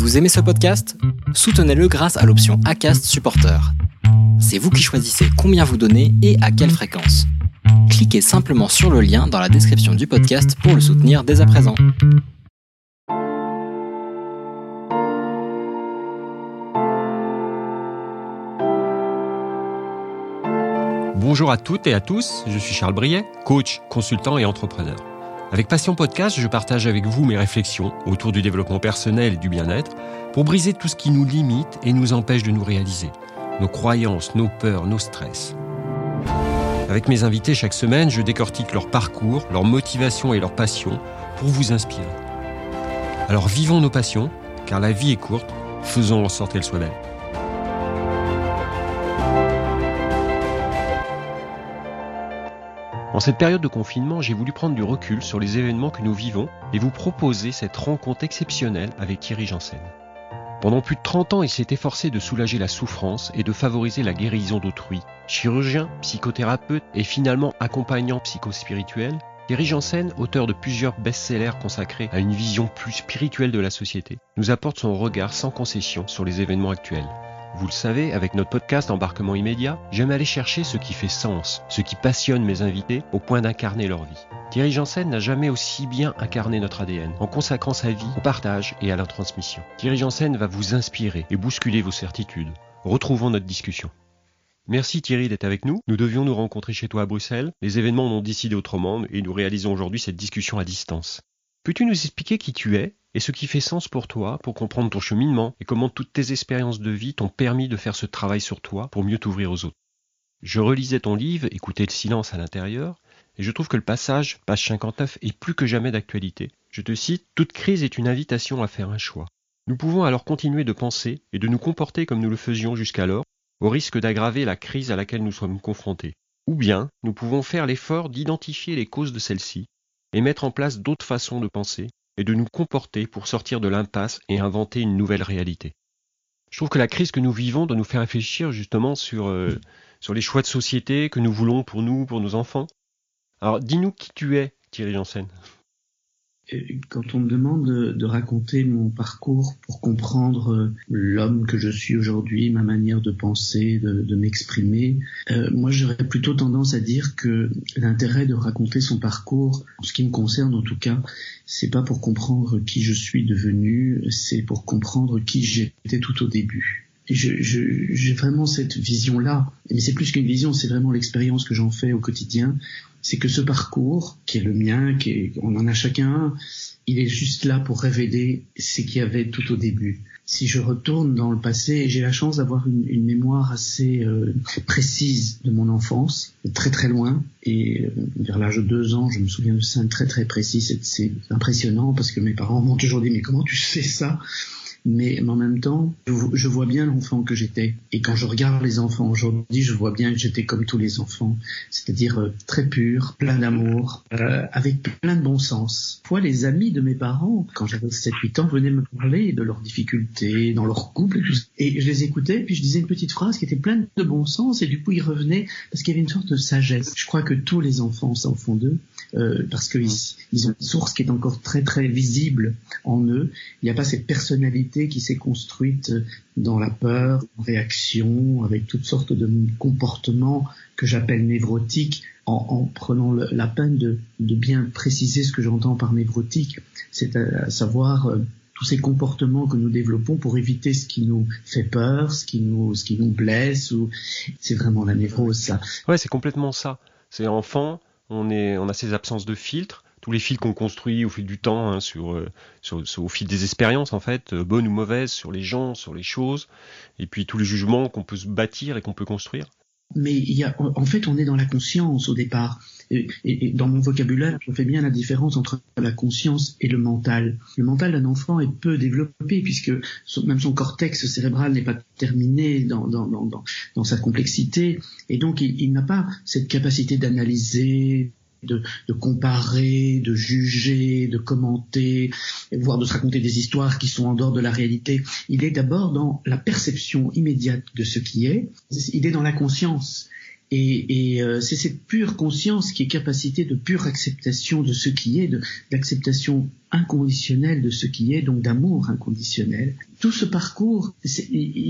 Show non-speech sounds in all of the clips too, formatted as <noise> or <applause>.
Vous aimez ce podcast? Soutenez-le grâce à l'option ACAST Supporter. C'est vous qui choisissez combien vous donnez et à quelle fréquence. Cliquez simplement sur le lien dans la description du podcast pour le soutenir dès à présent. Bonjour à toutes et à tous, je suis Charles Briet, coach, consultant et entrepreneur. Avec Passion Podcast, je partage avec vous mes réflexions autour du développement personnel et du bien-être pour briser tout ce qui nous limite et nous empêche de nous réaliser, nos croyances, nos peurs, nos stress. Avec mes invités chaque semaine, je décortique leur parcours, leur motivation et leur passion pour vous inspirer. Alors vivons nos passions, car la vie est courte, faisons en sorte qu'elle soit belle. En cette période de confinement, j'ai voulu prendre du recul sur les événements que nous vivons et vous proposer cette rencontre exceptionnelle avec Thierry Janssen. Pendant plus de 30 ans, il s'est efforcé de soulager la souffrance et de favoriser la guérison d'autrui. Chirurgien, psychothérapeute et finalement accompagnant psychospirituel, Thierry Janssen, auteur de plusieurs best-sellers consacrés à une vision plus spirituelle de la société, nous apporte son regard sans concession sur les événements actuels. Vous le savez, avec notre podcast Embarquement immédiat, j'aime aller chercher ce qui fait sens, ce qui passionne mes invités au point d'incarner leur vie. Thierry Janssen n'a jamais aussi bien incarné notre ADN, en consacrant sa vie au partage et à la transmission. Thierry Janssen va vous inspirer et bousculer vos certitudes. Retrouvons notre discussion. Merci Thierry d'être avec nous. Nous devions nous rencontrer chez toi à Bruxelles. Les événements ont décidé autrement et nous réalisons aujourd'hui cette discussion à distance. Peux-tu nous expliquer qui tu es? Et ce qui fait sens pour toi, pour comprendre ton cheminement et comment toutes tes expériences de vie t'ont permis de faire ce travail sur toi pour mieux t'ouvrir aux autres Je relisais ton livre, écoutais le silence à l'intérieur, et je trouve que le passage, page 59, est plus que jamais d'actualité. Je te cite, Toute crise est une invitation à faire un choix. Nous pouvons alors continuer de penser et de nous comporter comme nous le faisions jusqu'alors, au risque d'aggraver la crise à laquelle nous sommes confrontés. Ou bien, nous pouvons faire l'effort d'identifier les causes de celle-ci et mettre en place d'autres façons de penser et de nous comporter pour sortir de l'impasse et inventer une nouvelle réalité. Je trouve que la crise que nous vivons doit nous faire réfléchir justement sur, euh, les choix de société que nous voulons pour nous, pour nos enfants. Alors dis-nous qui tu es, Thierry Janssen quand on me demande de, raconter mon parcours pour comprendre euh, l'homme que je suis aujourd'hui, ma manière de penser, de, m'exprimer, euh, moi j'aurais plutôt tendance à dire que l'intérêt de raconter son parcours, en ce qui me concerne en tout cas, c'est pas pour comprendre qui je suis devenu, c'est pour comprendre qui j'étais tout au début. J'ai vraiment cette vision-là, mais c'est plus qu'une vision, c'est vraiment l'expérience que j'en fais au quotidien, c'est que ce parcours, qui est le mien, qui est, on en a chacun, il est juste là pour révéler ce qu'il y avait tout au début. Si je retourne dans le passé, j'ai la chance d'avoir une, mémoire assez euh, précise de mon enfance, très très loin, et euh, vers l'âge de deux ans, je me souviens de ça très très précis. C'est impressionnant parce que mes parents m'ont toujours dit mais comment tu sais ça? Mais, en même temps, je, vois bien l'enfant que j'étais. Et quand je regarde les enfants aujourd'hui, je vois bien que j'étais comme tous les enfants, c'est-à-dire euh, très pur, plein d'amour, euh, avec plein de bon sens. Fois, les amis de mes parents, quand j'avais 7-8 ans, venaient me parler de leurs difficultés, dans leur couple, et, je les écoutais, puis je disais une petite phrase qui était pleine de bon sens, et du coup, ils revenaient parce qu'il y avait une sorte de sagesse. Je crois que tous les enfants s'en font d'eux, euh, parce qu'ils ils ont une source qui est encore très très visible en eux. Il n'y a pas cette personnalité qui s'est construite dans la peur, en réaction, avec toutes sortes de comportements que j'appelle névrotiques, en, prenant la peine de, bien préciser ce que j'entends par névrotique, c'est à, savoir euh, tous ces comportements que nous développons pour éviter ce qui nous fait peur, ce qui nous, ce qui nous blesse, ou c'est vraiment la névrose, ça. Ouais, c'est complètement ça. C'est enfant, on a ces absences de filtre, tous les fils qu'on construit au fil du temps, hein, euh, au fil des expériences en fait, euh, bonnes ou mauvaises, sur les gens, sur les choses, et puis tous les jugements qu'on peut se bâtir et qu'on peut construire. Mais il y a, en fait, on est dans la conscience au départ. Et, dans mon vocabulaire, je fais bien la différence entre la conscience et le mental. Le mental d'un enfant est peu développé puisque même son cortex cérébral n'est pas terminé dans, sa complexité et donc il n'a pas cette capacité d'analyser, de, comparer, de juger, de commenter, voire de se raconter des histoires qui sont en dehors de la réalité. Il est d'abord dans la perception immédiate de ce qui est, il est dans la conscience. Et, euh, c'est cette pure conscience qui est capacité de pure acceptation de ce qui est, d'acceptation inconditionnelle de ce qui est, donc d'amour inconditionnel. Tout ce parcours,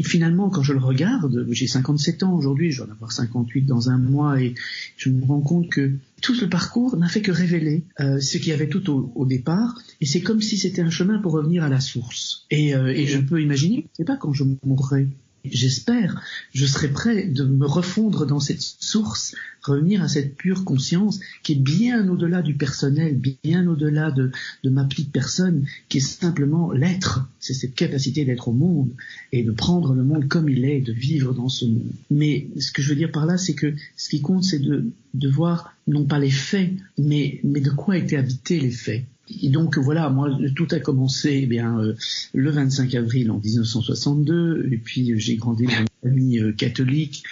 finalement, quand je le regarde, j'ai 57 ans aujourd'hui, je vais en avoir 58 dans un mois, et je me rends compte que tout ce parcours n'a fait que révéler euh, ce qu'il y avait tout au, départ, et c'est comme si c'était un chemin pour revenir à la source. Et, euh, et je peux imaginer, c'est pas quand je mourrai, J'espère, je serai prêt de me refondre dans cette source, revenir à cette pure conscience qui est bien au-delà du personnel, bien au-delà de, ma petite personne, qui est simplement l'être. C'est cette capacité d'être au monde et de prendre le monde comme il est, de vivre dans ce monde. Mais ce que je veux dire par là, c'est que ce qui compte, c'est de, voir non pas les faits, mais, mais de quoi étaient habités les faits. Et donc voilà, moi tout a commencé eh bien euh, le 25 avril en 1962, et puis j'ai grandi dans une famille euh, catholique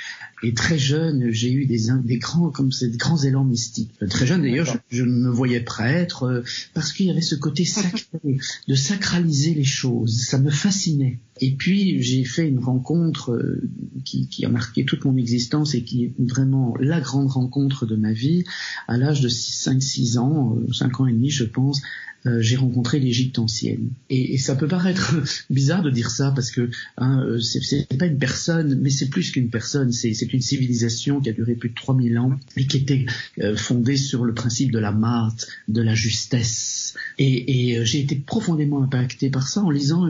et très jeune, j'ai eu des, des grands comme ces grands élans mystiques. Très jeune d'ailleurs, je, me voyais prêtre euh, parce qu'il y avait ce côté sacré de sacraliser les choses. Ça me fascinait. Et puis j'ai fait une rencontre euh, qui, qui, a marqué toute mon existence et qui est vraiment la grande rencontre de ma vie à l'âge de 5-6 ans, 5 euh, ans et demi je pense, euh, j'ai rencontré l'Égypte ancienne. Et, ça peut paraître <laughs> bizarre de dire ça parce que hein, euh, c'est pas une personne, mais c'est plus qu'une personne. C'est une civilisation qui a duré plus de 3000 ans et qui était euh, fondée sur le principe de la marte, de la justesse. Et, j'ai été profondément impacté par ça en lisant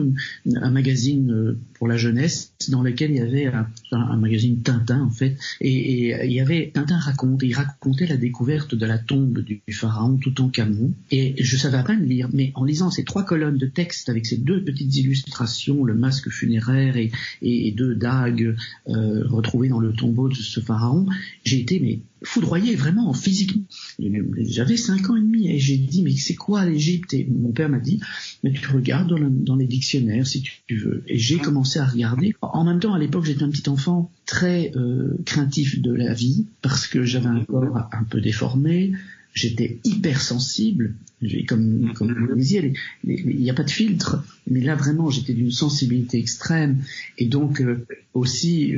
un magazine pour la jeunesse dans lequel il y avait un, magazine Tintin en fait. Et, il y avait Tintin raconte, il racontait la découverte de la tombe du, pharaon Toutankhamon. Et je savais à peine lire, mais en lisant ces trois colonnes de texte avec ces deux petites illustrations, le masque funéraire et, et, deux dagues euh, retrouvées dans le tombeau de ce pharaon, j'ai été mais foudroyé vraiment physiquement. J'avais cinq ans et demi et j'ai dit mais c'est quoi l'Égypte? Et mon père m'a dit mais tu regardes dans, les dictionnaires si tu veux. Et j'ai commencé à regarder. En même temps à l'époque j'étais un petit enfant très euh, craintif de la vie parce que j'avais un corps un peu déformé, j'étais hypersensible comme, comme vous le disiez, il n'y a pas de filtre, mais là vraiment j'étais d'une sensibilité extrême. Et donc euh, aussi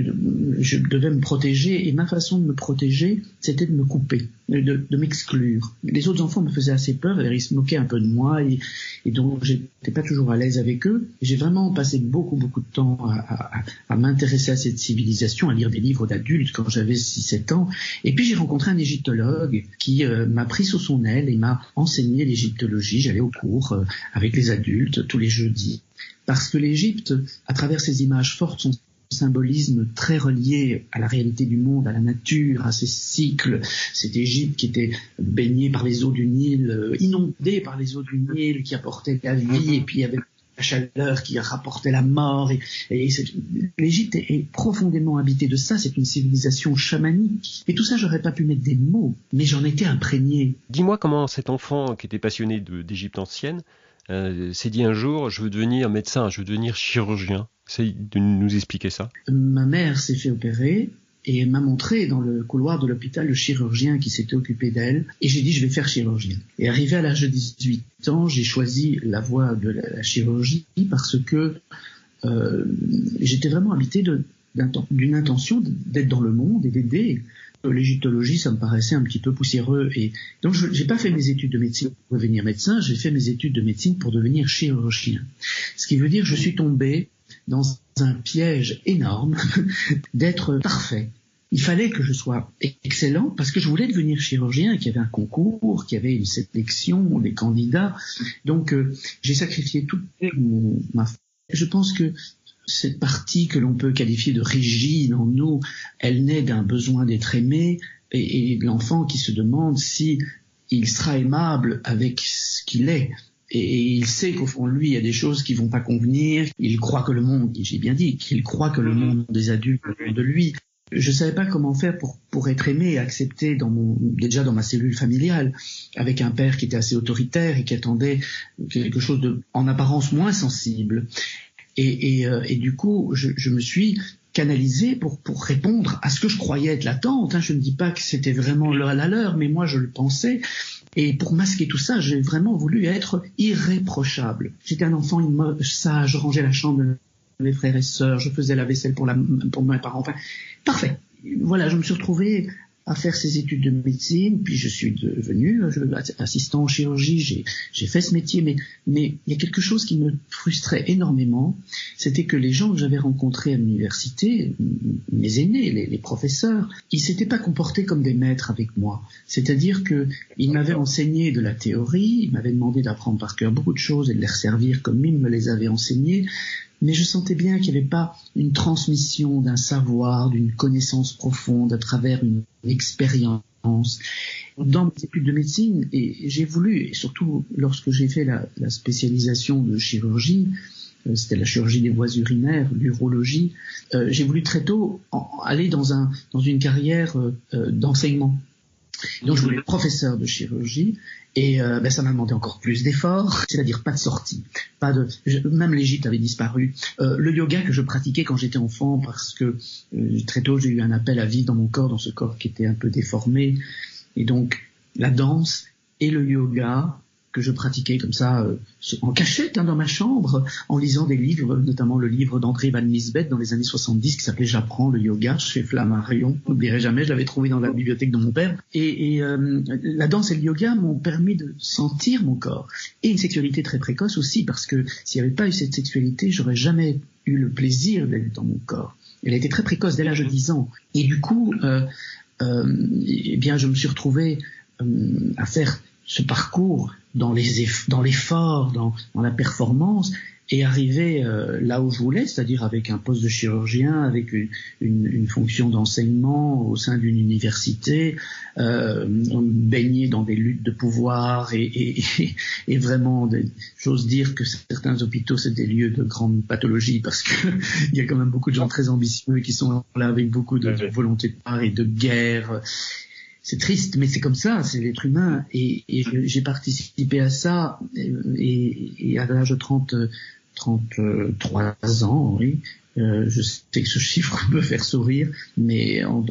je devais me protéger. Et ma façon de me protéger c'était de me couper, de, de m'exclure. Les autres enfants me faisaient assez peur, ils se moquaient un peu de moi et, et donc j'étais pas toujours à l'aise avec eux. J'ai vraiment passé beaucoup beaucoup de temps à, à, à m'intéresser à cette civilisation, à lire des livres d'adultes quand j'avais 6-7 ans et puis j'ai rencontré un égyptologue qui euh, m'a pris sous son aile et m'a enseigné l'égyptologie, j'allais au cours euh, avec les adultes tous les jeudis. Parce que l'Égypte, à travers ses images fortes, symbolisme très relié à la réalité du monde, à la nature, à ses cycles. Cette Égypte qui était baignée par les eaux du Nil, euh, inondée par les eaux du Nil, qui apportait la vie, et puis avait la chaleur qui rapportait la mort. Et, l'Égypte est, profondément habitée de ça. C'est une civilisation chamanique. Et tout ça, j'aurais pas pu mettre des mots, mais j'en étais imprégné. Dis-moi comment cet enfant qui était passionné d'Égypte ancienne euh, s'est dit un jour, je veux devenir médecin, je veux devenir chirurgien. Essaye de nous expliquer ça. Ma mère s'est fait opérer et m'a montré dans le couloir de l'hôpital le chirurgien qui s'était occupé d'elle et j'ai dit je vais faire chirurgien. Et arrivé à l'âge de 18 ans, j'ai choisi la voie de la, chirurgie parce que euh, j'étais vraiment habité d'une intention d'être dans le monde et d'aider. L'égyptologie, ça me paraissait un petit peu poussiéreux et donc je n'ai pas fait mes études de médecine pour devenir médecin, j'ai fait mes études de médecine pour devenir chirurgien. Ce qui veut dire que je suis tombé dans un piège énorme <laughs> d'être parfait. Il fallait que je sois excellent parce que je voulais devenir chirurgien, qu'il y avait un concours, qu'il y avait une sélection des candidats. Donc euh, j'ai sacrifié toute ma... Je pense que cette partie que l'on peut qualifier de rigide en nous, elle naît d'un besoin d'être aimé et, et l'enfant qui se demande si il sera aimable avec ce qu'il est et il sait qu'au fond de lui, il y a des choses qui vont pas convenir. Il croit que le monde, j'ai bien dit, qu'il croit que le monde des adultes de lui. Je savais pas comment faire pour, pour être aimé et accepté dans mon, déjà dans ma cellule familiale, avec un père qui était assez autoritaire et qui attendait quelque chose de, en apparence moins sensible. Euh, et du coup, je, me suis canalisé pour, répondre à ce que je croyais être l'attente. Hein. Je ne dis pas que c'était vraiment la leur, mais moi je le pensais. Et pour masquer tout ça, j'ai vraiment voulu être irréprochable. J'étais un enfant sage, je rangeais la chambre de mes frères et sœurs, je faisais la vaisselle pour, mes parents. Parfait. voilà, je me suis retrouvé à faire ces études de médecine, puis je suis devenu assistant en chirurgie, j'ai fait ce métier, mais, mais il y a quelque chose qui me frustrait énormément, c'était que les gens que j'avais rencontrés à l'université, mes aînés, les, les professeurs, ils s'étaient pas comportés comme des maîtres avec moi. C'est-à-dire qu'ils m'avaient enseigné de la théorie, ils m'avaient demandé d'apprendre par cœur beaucoup de choses et de les resservir comme ils me les avaient enseignées, mais je sentais bien qu'il n'y avait pas une transmission d'un savoir, d'une connaissance profonde à travers une expérience. Dans mes études de médecine, et j'ai voulu, et surtout lorsque j'ai fait la, spécialisation de chirurgie, euh, c'était la chirurgie des voies urinaires, l'urologie, euh, j'ai voulu très tôt aller dans, un, dans une carrière euh, d'enseignement. Donc je voulais professeur de chirurgie et euh, ben, ça m'a demandé encore plus d'efforts, c'est-à-dire pas de sortie, pas de même l'Égypte avait disparu. Euh, le yoga que je pratiquais quand j'étais enfant parce que euh, très tôt j'ai eu un appel à vie dans mon corps, dans ce corps qui était un peu déformé et donc la danse et le yoga que je pratiquais comme ça euh, en cachette hein, dans ma chambre en lisant des livres, notamment le livre d'André Van Nisbet dans les années 70 qui s'appelait J'apprends le yoga chez Flammarion. N'oublierai jamais, je l'avais trouvé dans la bibliothèque de mon père. Et, et euh, la danse et le yoga m'ont permis de sentir mon corps et une sexualité très précoce aussi parce que s'il n'y avait pas eu cette sexualité, j'aurais jamais eu le plaisir d'être dans mon corps. Elle a été très précoce dès l'âge de 10 ans. Et du coup, euh, euh, eh bien, je me suis retrouvé euh, à faire ce parcours dans les dans l'effort, dans, dans, la performance, et arriver euh, là où je voulais, c'est-à-dire avec un poste de chirurgien, avec une, une, une fonction d'enseignement au sein d'une université, euh, baigner dans des luttes de pouvoir et, et, et vraiment, j'ose dire que certains hôpitaux c'est des lieux de grande pathologie parce que <laughs> il y a quand même beaucoup de gens très ambitieux qui sont là avec beaucoup de, de volonté de part et de guerre c'est triste, mais c'est comme ça, c'est l'être humain. Et, j'ai participé à ça, et, à l'âge de 30, 33 ans, oui. Euh, je sais que ce chiffre <laughs> peut faire sourire, mais en,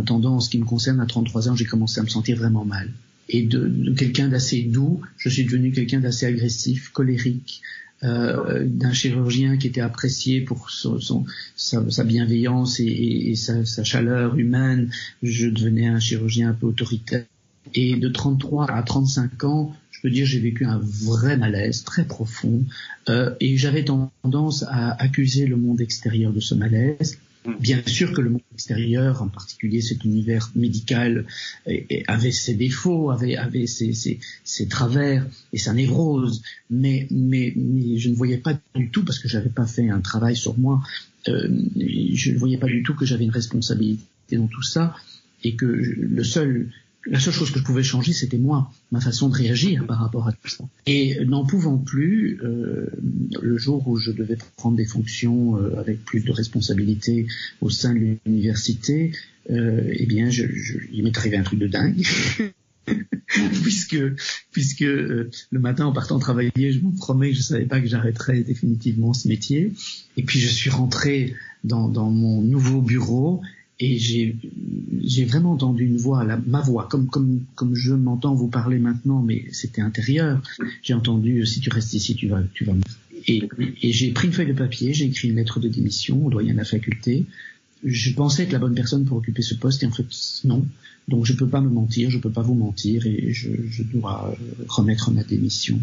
attendant, en ce qui me concerne, à 33 ans, j'ai commencé à me sentir vraiment mal. Et de quelqu'un d'assez doux, je suis devenu quelqu'un d'assez agressif, colérique, euh, d'un chirurgien qui était apprécié pour son, sa, bienveillance et, sa, chaleur humaine. Je devenais un chirurgien un peu autoritaire. Et de 33 à 35 ans, je peux dire j'ai vécu un vrai malaise très profond euh, et j'avais tendance à accuser le monde extérieur de ce malaise Bien sûr que le monde extérieur, en particulier cet univers médical, avait ses défauts, avait, ses, travers et sa névrose, mais, mais, mais, je ne voyais pas du tout, parce que j'avais pas fait un travail sur moi, euh, je ne voyais pas du tout que j'avais une responsabilité dans tout ça, et que le seul la seule chose que je pouvais changer, c'était moi, ma façon de réagir par rapport à tout ça. Et n'en pouvant plus, euh, le jour où je devais prendre des fonctions euh, avec plus de responsabilités au sein de l'université, euh, eh bien, je, je, il m'est arrivé un truc de dingue. <laughs> puisque puisque euh, le matin en partant travailler, je me promets que je savais pas que j'arrêterais définitivement ce métier. Et puis je suis rentré dans, dans mon nouveau bureau et j'ai vraiment entendu une voix, ma voix, comme je m'entends vous parler maintenant, mais c'était intérieur. J'ai entendu si tu restes ici, tu vas tu vas. Et, et j'ai pris une feuille de papier, j'ai écrit une lettre de démission au doyen de la faculté. Je pensais être la bonne personne pour occuper ce poste et en fait non. Donc je peux pas me mentir, je peux pas vous mentir et je, je dois remettre ma démission.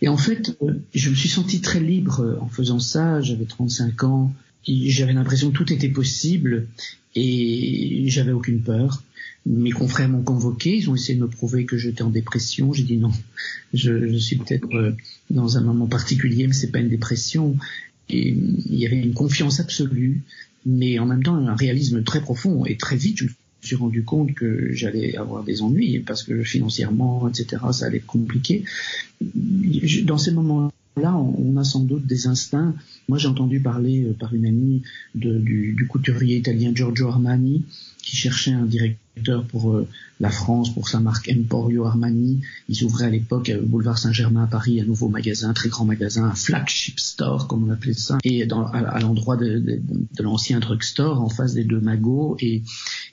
Et en fait, euh, je me suis senti très libre en faisant ça. J'avais 35 ans j'avais l'impression que tout était possible et j'avais aucune peur. Mes confrères m'ont convoqué, ils ont essayé de me prouver que j'étais en dépression. J'ai dit non, je, suis peut-être euh, dans un moment particulier, mais c'est pas une dépression. Et il y avait une confiance absolue, mais en même temps un réalisme très profond. Et très vite, je me suis rendu compte que j'allais avoir des ennuis parce que financièrement, etc., ça allait être compliqué. Dans ces moments là, on a sans doute des instincts. Moi, j'ai entendu parler euh, par une amie du, couturier italien Giorgio Armani qui cherchait un directeur pour euh, la France, pour sa marque Emporio Armani. Ils ouvraient à l'époque, euh, boulevard Saint-Germain à Paris, un nouveau magasin, un très grand magasin, un flagship store, comme on appelait ça, et à, l'endroit de, de, l'ancien drugstore, en face des deux magots. Et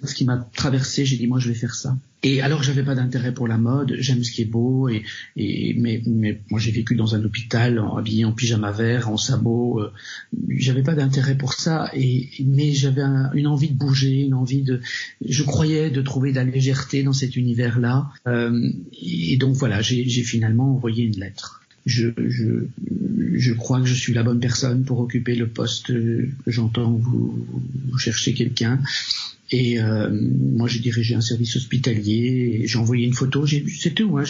ce qui m'a traversé, j'ai dit, moi, je vais faire ça. Et alors j'avais pas d'intérêt pour la mode, j'aime ce qui est beau, et, et mais, mais moi j'ai vécu dans un hôpital habillé en pyjama vert, en sabot, euh, j'avais pas d'intérêt pour ça, et mais j'avais une envie de bouger, une envie de, je croyais de trouver de la légèreté dans cet univers-là, euh, et donc voilà, j'ai finalement envoyé une lettre. Je, je, je crois que je suis la bonne personne pour occuper le poste que j'entends vous, vous cherchez quelqu'un. Et euh, moi, j'ai dirigé un service hospitalier. J'ai envoyé une photo. C'est tout. Hein,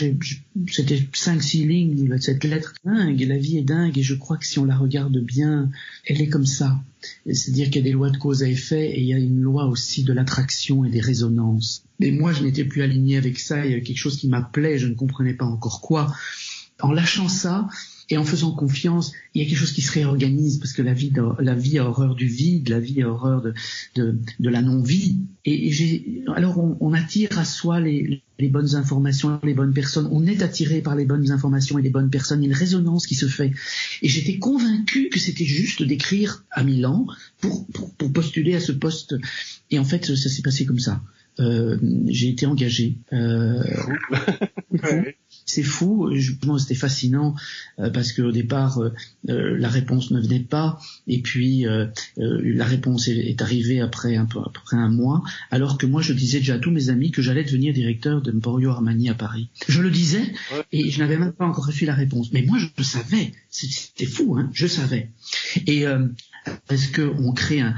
C'était cinq, six lignes. Cette lettre dingue. La vie est dingue. Et je crois que si on la regarde bien, elle est comme ça. C'est-à-dire qu'il y a des lois de cause à effet et il y a une loi aussi de l'attraction et des résonances. Mais moi, je n'étais plus aligné avec ça. Il y avait quelque chose qui m'appelait. Je ne comprenais pas encore quoi. En lâchant ça, et en faisant confiance, il y a quelque chose qui se réorganise parce que la vie, la vie a horreur du vide, la vie a horreur de, de, de la non-vie. Et, j'ai, alors on, on, attire à soi les, les, bonnes informations, les bonnes personnes. On est attiré par les bonnes informations et les bonnes personnes. Il y a une résonance qui se fait. Et j'étais convaincu que c'était juste d'écrire à Milan pour, pour, pour, postuler à ce poste. Et en fait, ça s'est passé comme ça. Euh, j'ai été engagé. Euh, c'est fou. C'était fascinant euh, parce qu'au départ euh, euh, la réponse ne venait pas et puis la réponse est, arrivée après un peu après un mois. Alors que moi je disais déjà à tous mes amis que j'allais devenir directeur de Emporio Armani à Paris. Je le disais et je n'avais même pas encore reçu la réponse. Mais moi je le savais. C'était fou, hein. Je savais. Et est-ce qu'on crée un,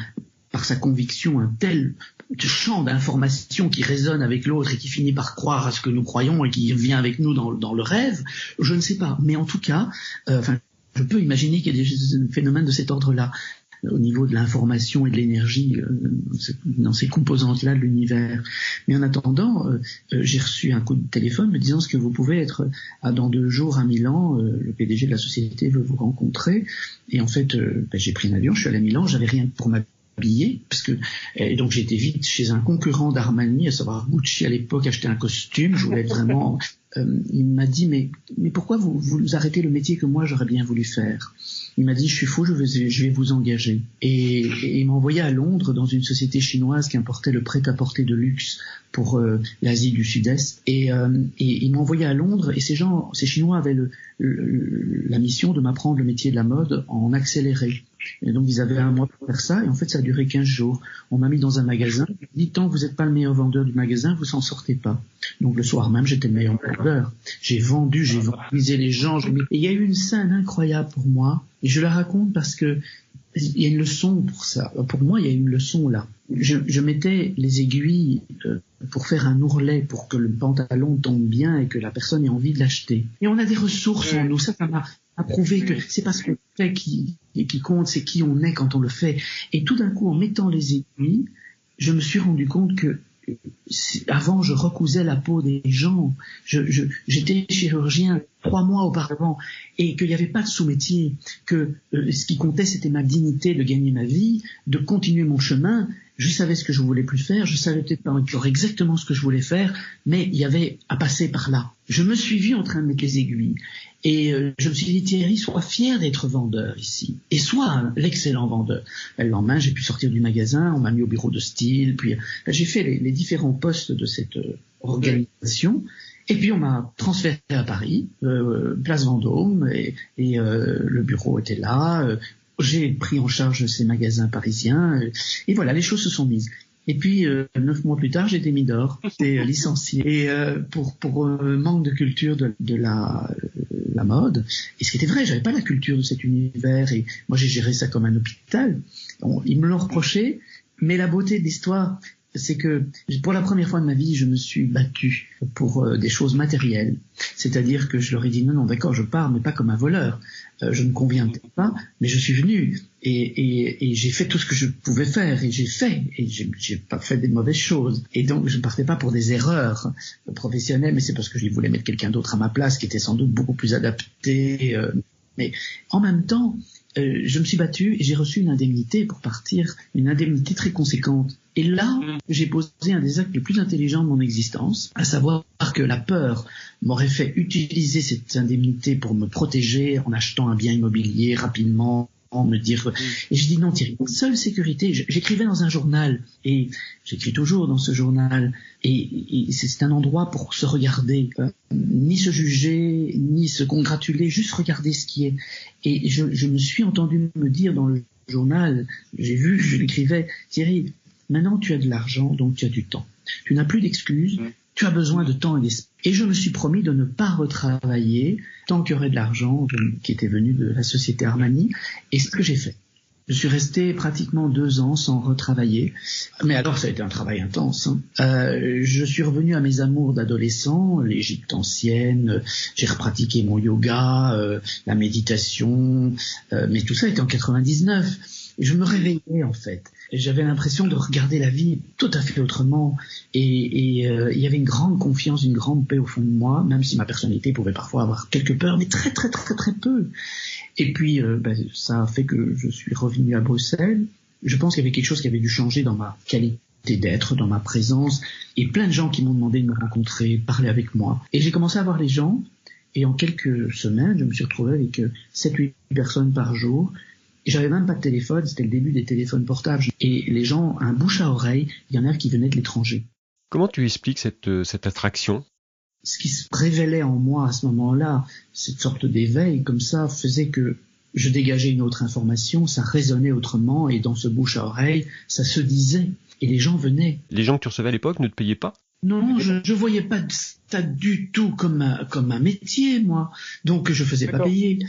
par sa conviction un tel champ d'informations qui résonne avec l'autre et qui finit par croire à ce que nous croyons et qui vient avec nous dans, le rêve, je ne sais pas. Mais en tout cas, euh, je peux imaginer qu'il y a des phénomènes de cet ordre-là au niveau de l'information et de l'énergie euh, dans ces composantes-là de l'univers. Mais en attendant, euh, j'ai reçu un coup de téléphone me disant ce que vous pouvez être dans deux jours à Milan, le PDG de la société veut vous rencontrer. Et en fait, ben, j'ai pris un avion, je suis allé à Milan, j'avais rien pour ma parce que et donc j'étais vite chez un concurrent d'Armani, à savoir Gucci à l'époque, acheter un costume. Je voulais vraiment. Euh, il m'a dit mais mais pourquoi vous vous arrêtez le métier que moi j'aurais bien voulu faire? Il m'a dit je suis fou, je vais je vais vous engager. Et, il m'a envoyé à Londres dans une société chinoise qui importait le prêt-à-porter de luxe pour euh, l'Asie du Sud-Est. Et, euh, et il m'a envoyé à Londres et ces gens, ces Chinois avaient le, la mission de m'apprendre le métier de la mode en accéléré. Et donc ils avaient un mois pour faire ça, et en fait ça a duré 15 jours. On m'a mis dans un magasin, dit tant que vous n'êtes pas le meilleur vendeur du magasin, vous s'en sortez pas. Donc le soir même, j'étais le meilleur J'ai vendu, j'ai vendu les gens. Il y a eu une scène incroyable pour moi, et je la raconte parce que il y a une leçon pour ça. Pour moi, il y a une leçon là. Je, je mettais les aiguilles euh, pour faire un ourlet, pour que le pantalon tombe bien et que la personne ait envie de l'acheter. Et on a des ressources en nous. Ça, ça m'a prouvé que c'est parce qu'on fait qui, qui compte, c'est qui on est quand on le fait. Et tout d'un coup, en mettant les aiguilles, je me suis rendu compte que avant, je recousais la peau des gens. J'étais chirurgien trois mois auparavant et qu'il n'y avait pas de sous-métier, que euh, ce qui comptait, c'était ma dignité de gagner ma vie, de continuer mon chemin. Je savais ce que je voulais plus faire, je savais peut-être pas encore exactement ce que je voulais faire, mais il y avait à passer par là. Je me suis vu en train de mettre les aiguilles et euh, je me suis dit Thierry, sois fier d'être vendeur ici et sois l'excellent vendeur. Le lendemain, j'ai pu sortir du magasin, on m'a mis au bureau de style, puis j'ai fait les, différents postes de cette euh, organisation. Et puis on m'a transféré à Paris, euh, place Vendôme, et, et euh, le bureau était là. Euh, j'ai pris en charge ces magasins parisiens, et voilà, les choses se sont mises. Et puis neuf mois plus tard, j'ai été mis dehors, j'étais licencié, et pour pour manque de culture de, de la la mode. Et ce qui était vrai, j'avais pas la culture de cet univers, et moi j'ai géré ça comme un hôpital. Bon, ils me l'ont reproché, mais la beauté de l'histoire, c'est que pour la première fois de ma vie, je me suis battu pour euh, des choses matérielles. C'est-à-dire que je leur ai dit non, non, d'accord, je pars, mais pas comme un voleur. Euh, je ne conviens pas, mais je suis venu et j'ai fait tout ce que je pouvais faire et j'ai fait et j'ai pas fait des mauvaises choses. Et donc je ne partais pas pour des erreurs professionnelles, mais c'est parce que je voulais mettre quelqu'un d'autre à ma place qui était sans doute beaucoup plus adapté. Euh, mais en même temps, euh, je me suis battu et j'ai reçu une indemnité pour partir, une indemnité très conséquente. Et là, mm. j'ai posé un des actes les plus intelligents de mon existence, à savoir que la peur m'aurait fait utiliser cette indemnité pour me protéger en achetant un bien immobilier rapidement me dire. Et je dis non, Thierry, seule sécurité. J'écrivais dans un journal et j'écris toujours dans ce journal et, c'est un endroit pour se regarder, hein. ni se juger, ni se congratuler, juste regarder ce qui est. Et je, je me suis entendu me dire dans le journal, j'ai vu, je l'écrivais, Thierry, maintenant tu as de l'argent, donc tu as du temps. Tu n'as plus d'excuses, tu as besoin de temps et d'esprit. Et je me suis promis de ne pas retravailler tant qu'il y aurait de l'argent qui était venu de la société Armani. Et ce que j'ai fait. Je suis resté pratiquement deux ans sans retravailler. Mais alors, ça a été un travail intense. Hein. Euh, je suis revenu à mes amours d'adolescent, l'Égypte ancienne. J'ai repratiqué mon yoga, euh, la méditation. Euh, mais tout ça était en 99. Et je me réveillais en fait j'avais l'impression de regarder la vie tout à fait autrement et, euh, il y avait une grande confiance, une grande paix au fond de moi, même si ma personnalité pouvait parfois avoir quelques peurs, mais très très très très peu. Et puis euh, ben, ça a fait que je suis revenu à Bruxelles. Je pense qu'il y avait quelque chose qui avait dû changer dans ma qualité d'être, dans ma présence, et plein de gens qui m'ont demandé de me rencontrer, parler avec moi. Et j'ai commencé à voir les gens, et en quelques semaines, je me suis retrouvé avec 7-8 personnes par jour j'avais même pas de téléphone, c'était le début des téléphones portables. Et les gens, un bouche à oreille, il y en a qui venaient de l'étranger. Comment tu expliques cette, euh, cette attraction? Ce qui se révélait en moi à ce moment-là, cette sorte d'éveil comme ça, faisait que je dégageais une autre information, ça résonnait autrement, et dans ce bouche à oreille, ça se disait. Et les gens venaient. Les gens que tu recevais à l'époque ne te payaient pas? Non, je, je voyais pas ça du tout comme un, comme un métier, moi. Donc je faisais pas payer.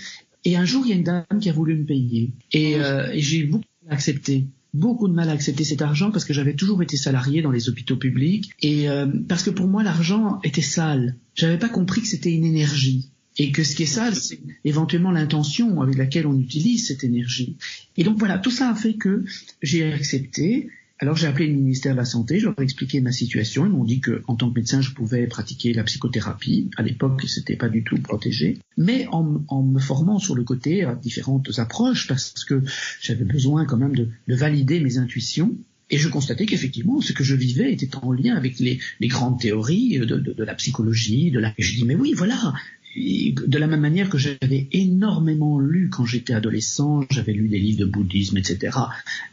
Et un jour, il y a une dame qui a voulu me payer. Et, euh, j'ai eu beaucoup de mal à accepter beaucoup de mal à accepter cet argent parce que j'avais toujours été salarié dans les hôpitaux publics et euh, parce que pour moi l'argent était sale. J'avais pas compris que c'était une énergie et que ce qui est sale c'est éventuellement l'intention avec laquelle on utilise cette énergie. Et donc voilà, tout ça a fait que j'ai accepté alors j'ai appelé le ministère de la Santé, je leur ai expliqué ma situation. Ils m'ont dit que en tant que médecin, je pouvais pratiquer la psychothérapie. À l'époque, c'était pas du tout protégé. Mais en, me formant sur le côté à différentes approches, parce que j'avais besoin quand même de, de, valider mes intuitions. Et je constatais qu'effectivement, ce que je vivais était en lien avec les, grandes théories de, de, de, la psychologie. De la... Et je dis, mais oui, voilà, de la même manière que j'avais énormément lu quand j'étais adolescent, j'avais lu des livres de bouddhisme, etc.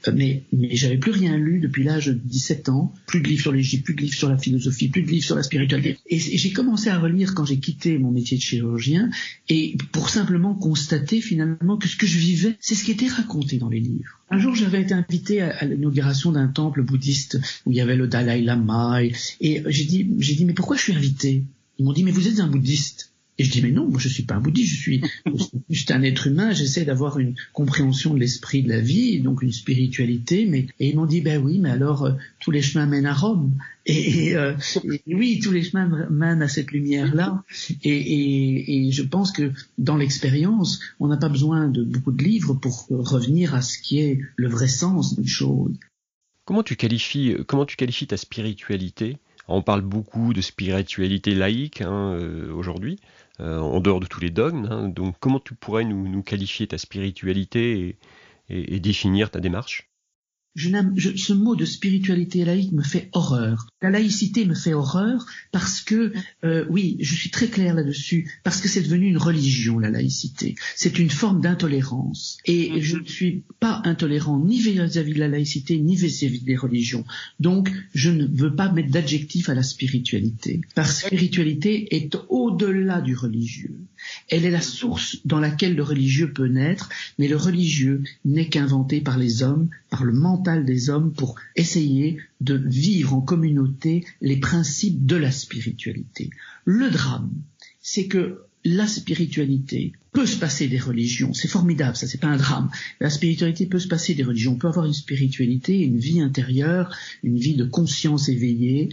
Euh, mais, j'avais plus rien lu depuis l'âge de 17 ans, plus de livres sur l'Égypte, plus de livres sur la philosophie, plus de livres sur la spiritualité. Et, j'ai commencé à relire quand j'ai quitté mon métier de chirurgien, et pour simplement constater finalement que ce que je vivais, c'est ce qui était raconté dans les livres. Un jour, j'avais été invité à, l'inauguration d'un temple bouddhiste où il y avait le Dalai Lama, et, et j'ai dit, j'ai dit, mais pourquoi je suis invité? Ils m'ont dit, mais vous êtes un bouddhiste. Et je dis, mais non, moi je suis pas un bouddhiste, je suis <laughs> juste un être humain, j'essaie d'avoir une compréhension de l'esprit de la vie, donc une spiritualité, mais, et ils m'ont dit, ben oui, mais alors, euh, tous les chemins mènent à Rome. Et, euh, oui, tous les chemins mènent à cette lumière-là. Et, je pense que dans l'expérience, on n'a pas besoin de beaucoup de livres pour revenir à ce qui est le vrai sens d'une chose. Comment tu qualifies, qualifies ta spiritualité? On parle beaucoup de spiritualité laïque hein, euh, aujourd'hui. Euh, en dehors de tous les dogmes. Hein. Donc comment tu pourrais nous, qualifier ta spiritualité et définir ta démarche? Je je, ce mot de spiritualité laïque me fait horreur. La laïcité me fait horreur parce que, euh, oui, je suis très clair là-dessus, parce que c'est devenu une religion, la laïcité. C'est une forme d'intolérance. Et mhm. je ne suis pas intolérant ni vis-à-vis de la laïcité, ni vis-à-vis des religions. Donc, je ne veux pas mettre d'adjectif à la spiritualité. Parce que spiritualité est au-delà du religieux. Elle est la source dans laquelle le religieux peut naître, mais le religieux n'est qu'inventé par les hommes, par le mental des hommes pour essayer de vivre en communauté les principes de la spiritualité. Le drame, c'est que la spiritualité peut se passer des religions, c'est formidable, ça c'est pas un drame. La spiritualité peut se passer des religions, on peut avoir une spiritualité, une vie intérieure, une vie de conscience éveillée,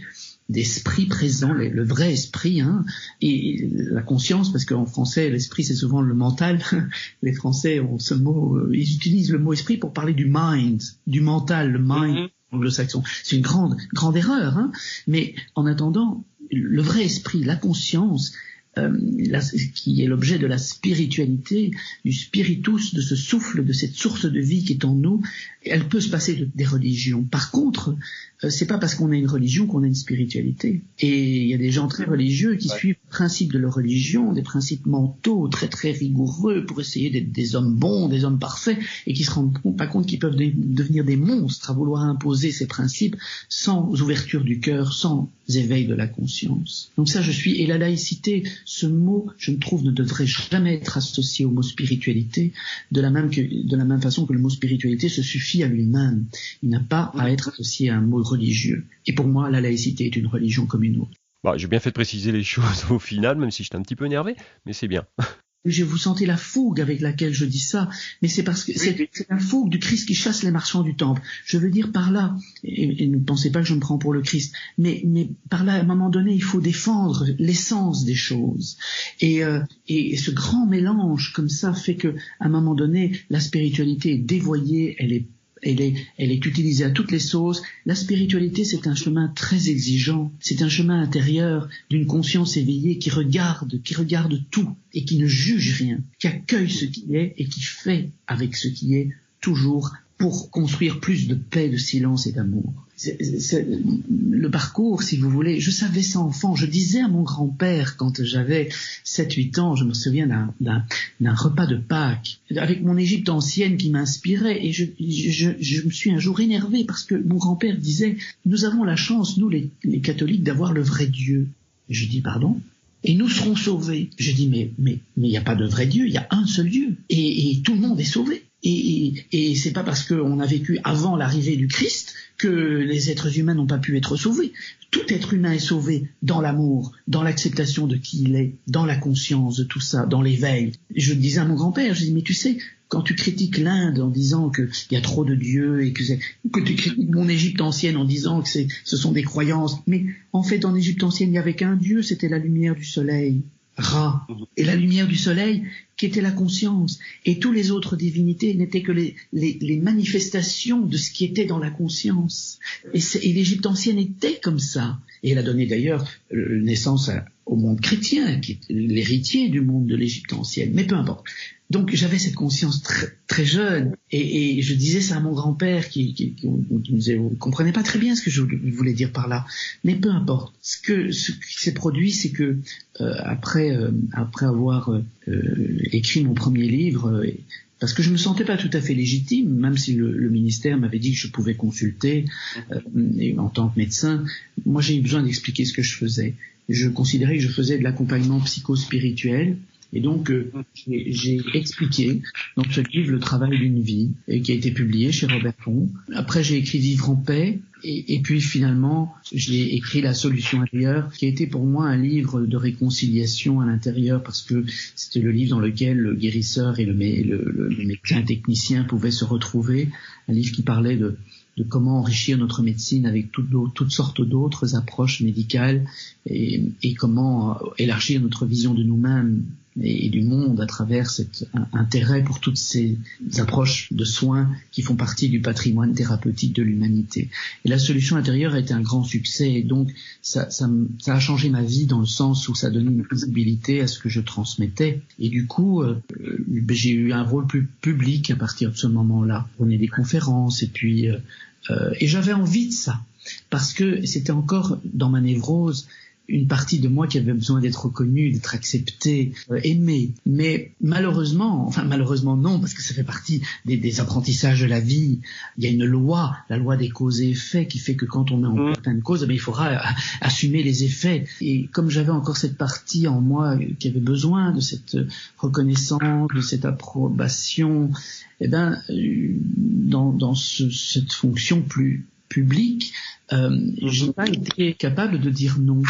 d'esprit présent, le, vrai esprit, hein, et la conscience, parce qu'en français, l'esprit, c'est souvent le mental. <laughs> Les Français ont ce mot, euh, ils utilisent le mot esprit pour parler du mind, du mental, le mind mm-hmm. anglo-saxon. C'est une grande, grande erreur, hein, mais en attendant, le vrai esprit, la conscience, euh, qui est l'objet de la spiritualité, du spiritus, de ce souffle, de cette source de vie qui est en nous, elle peut se passer de, des religions. Par contre, c'est pas parce qu'on a une religion qu'on a une spiritualité. Et il y a des gens très religieux qui suivent les principes de leur religion, des principes mentaux très très rigoureux pour essayer d'être des hommes bons, des hommes parfaits, et qui se rendent pas compte qu'ils peuvent devenir des monstres à vouloir imposer ces principes sans ouverture du cœur, sans éveil de la conscience. Donc ça, je suis, et la laïcité, ce mot, je ne trouve, ne devrait jamais être associé au mot spiritualité, de la même, que, de la même façon que le mot spiritualité se suffit à lui-même. Il n'a pas à être associé à un mot religieux. Et pour moi, la laïcité est une religion comme une autre. Bah, j'ai bien fait de préciser les <laughs> choses au final, même si j'étais un petit peu énervé, mais c'est bien. <laughs> Je vous sentez la fougue avec laquelle je dis ça, mais c'est parce que c'est la fougue du Christ qui chasse les marchands du temple. Je veux dire par là, et, ne pensez pas que je me prends pour le Christ, mais, mais par là, à un moment donné, il faut défendre l'essence des choses. Et, euh, et, ce grand mélange comme ça fait que, à un moment donné, la spiritualité est dévoyée, elle est elle est, utilisée à toutes les sauces. La spiritualité, c'est un chemin très exigeant. C'est un chemin intérieur d'une conscience éveillée qui regarde, qui regarde tout et qui ne juge rien, qui accueille ce qui est et qui fait avec ce qui est toujours pour construire plus de paix, de silence et d'amour. le parcours, si vous voulez, je savais ça enfant. Je disais à mon grand-père quand j'avais 7-8 ans, je me souviens d'un repas de Pâques avec mon Égypte ancienne qui m'inspirait et je, me suis un jour énervé parce que mon grand-père disait, nous avons la chance, nous les, catholiques, d'avoir le vrai Dieu. je dis, pardon? Et nous serons sauvés. Je dis mais mais mais il n'y a pas de vrai Dieu, il y a un seul Dieu et tout le monde est sauvé. Et, c'est pas parce qu'on a vécu avant l'arrivée du Christ que les êtres humains n'ont pas pu être sauvés. Tout être humain est sauvé dans l'amour, dans l'acceptation de qui il est, dans la conscience de tout ça, dans l'éveil. Je disais à mon grand-père, je dis mais tu sais, quand tu critiques l'Inde en disant qu'il y a trop de dieux et que, que tu critiques mon Égypte ancienne en disant que ce sont des croyances, mais en fait en Égypte ancienne il n'y avait qu'un dieu, c'était la lumière du soleil. Ra. Et la lumière du soleil, qui était la conscience. Et toutes les autres divinités n'étaient que les, manifestations de ce qui était dans la conscience. Et, l'Égypte ancienne était comme ça. Et elle a donné d'ailleurs euh, naissance au monde chrétien, qui est l'héritier du monde de l'Égypte ancienne. Mais peu importe. Donc j'avais cette conscience très, jeune et, je disais ça à mon grand-père qui, qui, qui, ne comprenait pas très bien ce que je voulais dire par là. Mais peu importe. Ce, que, ce qui s'est produit, c'est que euh, après, euh, après avoir écrit mon premier livre, parce que je me sentais pas tout à fait légitime, même si le, le ministère m'avait dit que je pouvais consulter et en tant que médecin. Moi, j'ai eu besoin d'expliquer ce que je faisais. Je considérais que je faisais de l'accompagnement psychospirituel et donc, euh, j'ai expliqué dans ce livre le travail d'une vie, et qui a été publié chez Robert Font. Après, j'ai écrit Vivre en paix, et, et, puis finalement, j'ai écrit La solution intérieure, qui a été pour moi un livre de réconciliation à l'intérieur, parce que c'était le livre dans lequel le guérisseur et le, médecin technicien pouvaient se retrouver. Un livre qui parlait de, de comment enrichir notre médecine avec toutes, sortes d'autres approches médicales et, et, comment élargir notre vision de nous-mêmes et, du monde à travers cet intérêt pour toutes ces approches de soins qui font partie du patrimoine thérapeutique de l'humanité. Et la solution intérieure a été un grand succès et donc ça, a changé ma vie dans le sens où ça donnait une visibilité à ce que je transmettais. Et du coup, euh, j'ai eu un rôle plus public à partir de ce moment-là. On est des conférences et puis euh, euh, et j'avais envie de ça parce que c'était encore dans ma névrose une partie de moi qui avait besoin d'être reconnue, d'être acceptée, euh, aimée. Mais malheureusement, enfin malheureusement non, parce que ça fait partie des, des, apprentissages de la vie. Il y a une loi, la loi des causes et effets, qui fait que quand on est en mmh. pleine cause, eh il faudra euh, assumer les effets. Et comme j'avais encore cette partie en moi qui avait besoin de cette reconnaissance, de cette approbation, eh ben, euh, dans, dans ce, cette fonction plus publique, euh, mmh. j'ai pas été capable de dire non.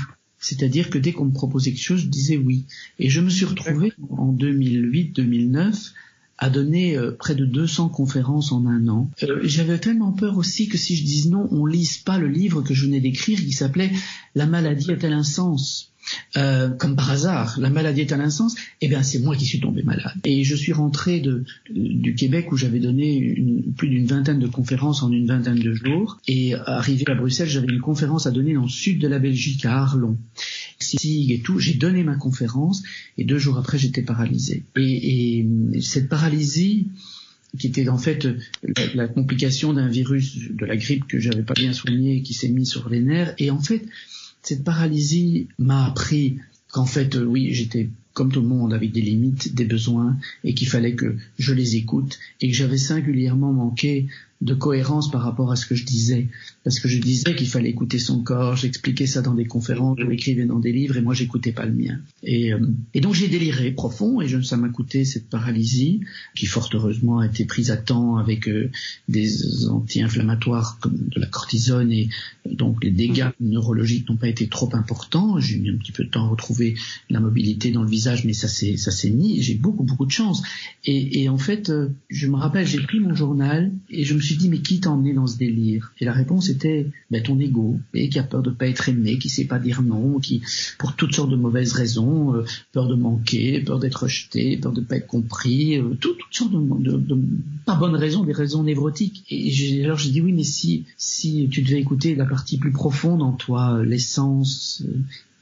C'est-à-dire que dès qu'on me proposait quelque chose, je disais oui. Et je me suis retrouvé en 2008-2009 à donner euh, près de 200 conférences en un an. Euh, j'avais tellement peur aussi que si je dise non, on lise pas le livre que je venais d'écrire qui s'appelait La maladie a-t-elle un sens? Euh, comme par hasard, la maladie est à l'insens, eh bien c'est moi qui suis tombé malade. Et je suis rentré de, du Québec où j'avais donné une, plus d'une vingtaine de conférences en une vingtaine de jours. Et arrivé à Bruxelles, j'avais une conférence à donner dans le sud de la Belgique, à Arlon. Et tout, j'ai donné ma conférence et deux jours après j'étais paralysé. Et, et cette paralysie, qui était en fait la, la complication d'un virus de la grippe que j'avais pas bien soigné et qui s'est mis sur les nerfs. Et en fait, cette paralysie m'a appris qu'en fait, oui, j'étais comme tout le monde avec des limites, des besoins, et qu'il fallait que je les écoute, et que j'avais singulièrement manqué de cohérence par rapport à ce que je disais. Parce que je disais qu'il fallait écouter son corps, j'expliquais ça dans des conférences, je l'écrivais dans des livres, et moi j'écoutais pas le mien. Et, euh, et donc j'ai déliré profond, et je, ça m'a coûté cette paralysie, qui fort heureusement a été prise à temps avec euh, des anti-inflammatoires comme de la cortisone, et donc les dégâts neurologiques n'ont pas été trop importants. J'ai mis un petit peu de temps à retrouver la mobilité dans le visage, mais ça s'est ça s'est mis. J'ai beaucoup beaucoup de chance. Et, et en fait, euh, je me rappelle, j'ai pris mon journal et je me suis dit mais qui t'a emmené dans ce délire? Et la réponse était ben, ton ego, et qui a peur de pas être aimé, qui sait pas dire non, qui pour toutes sortes de mauvaises raisons, euh, peur de manquer, peur d'être rejeté, peur de pas être compris, euh, toutes sortes de, de, pas bonnes raisons, des raisons névrotiques. Et j'ai, alors j'ai dit oui mais si si tu devais écouter la partie plus profonde en toi, euh, l'essence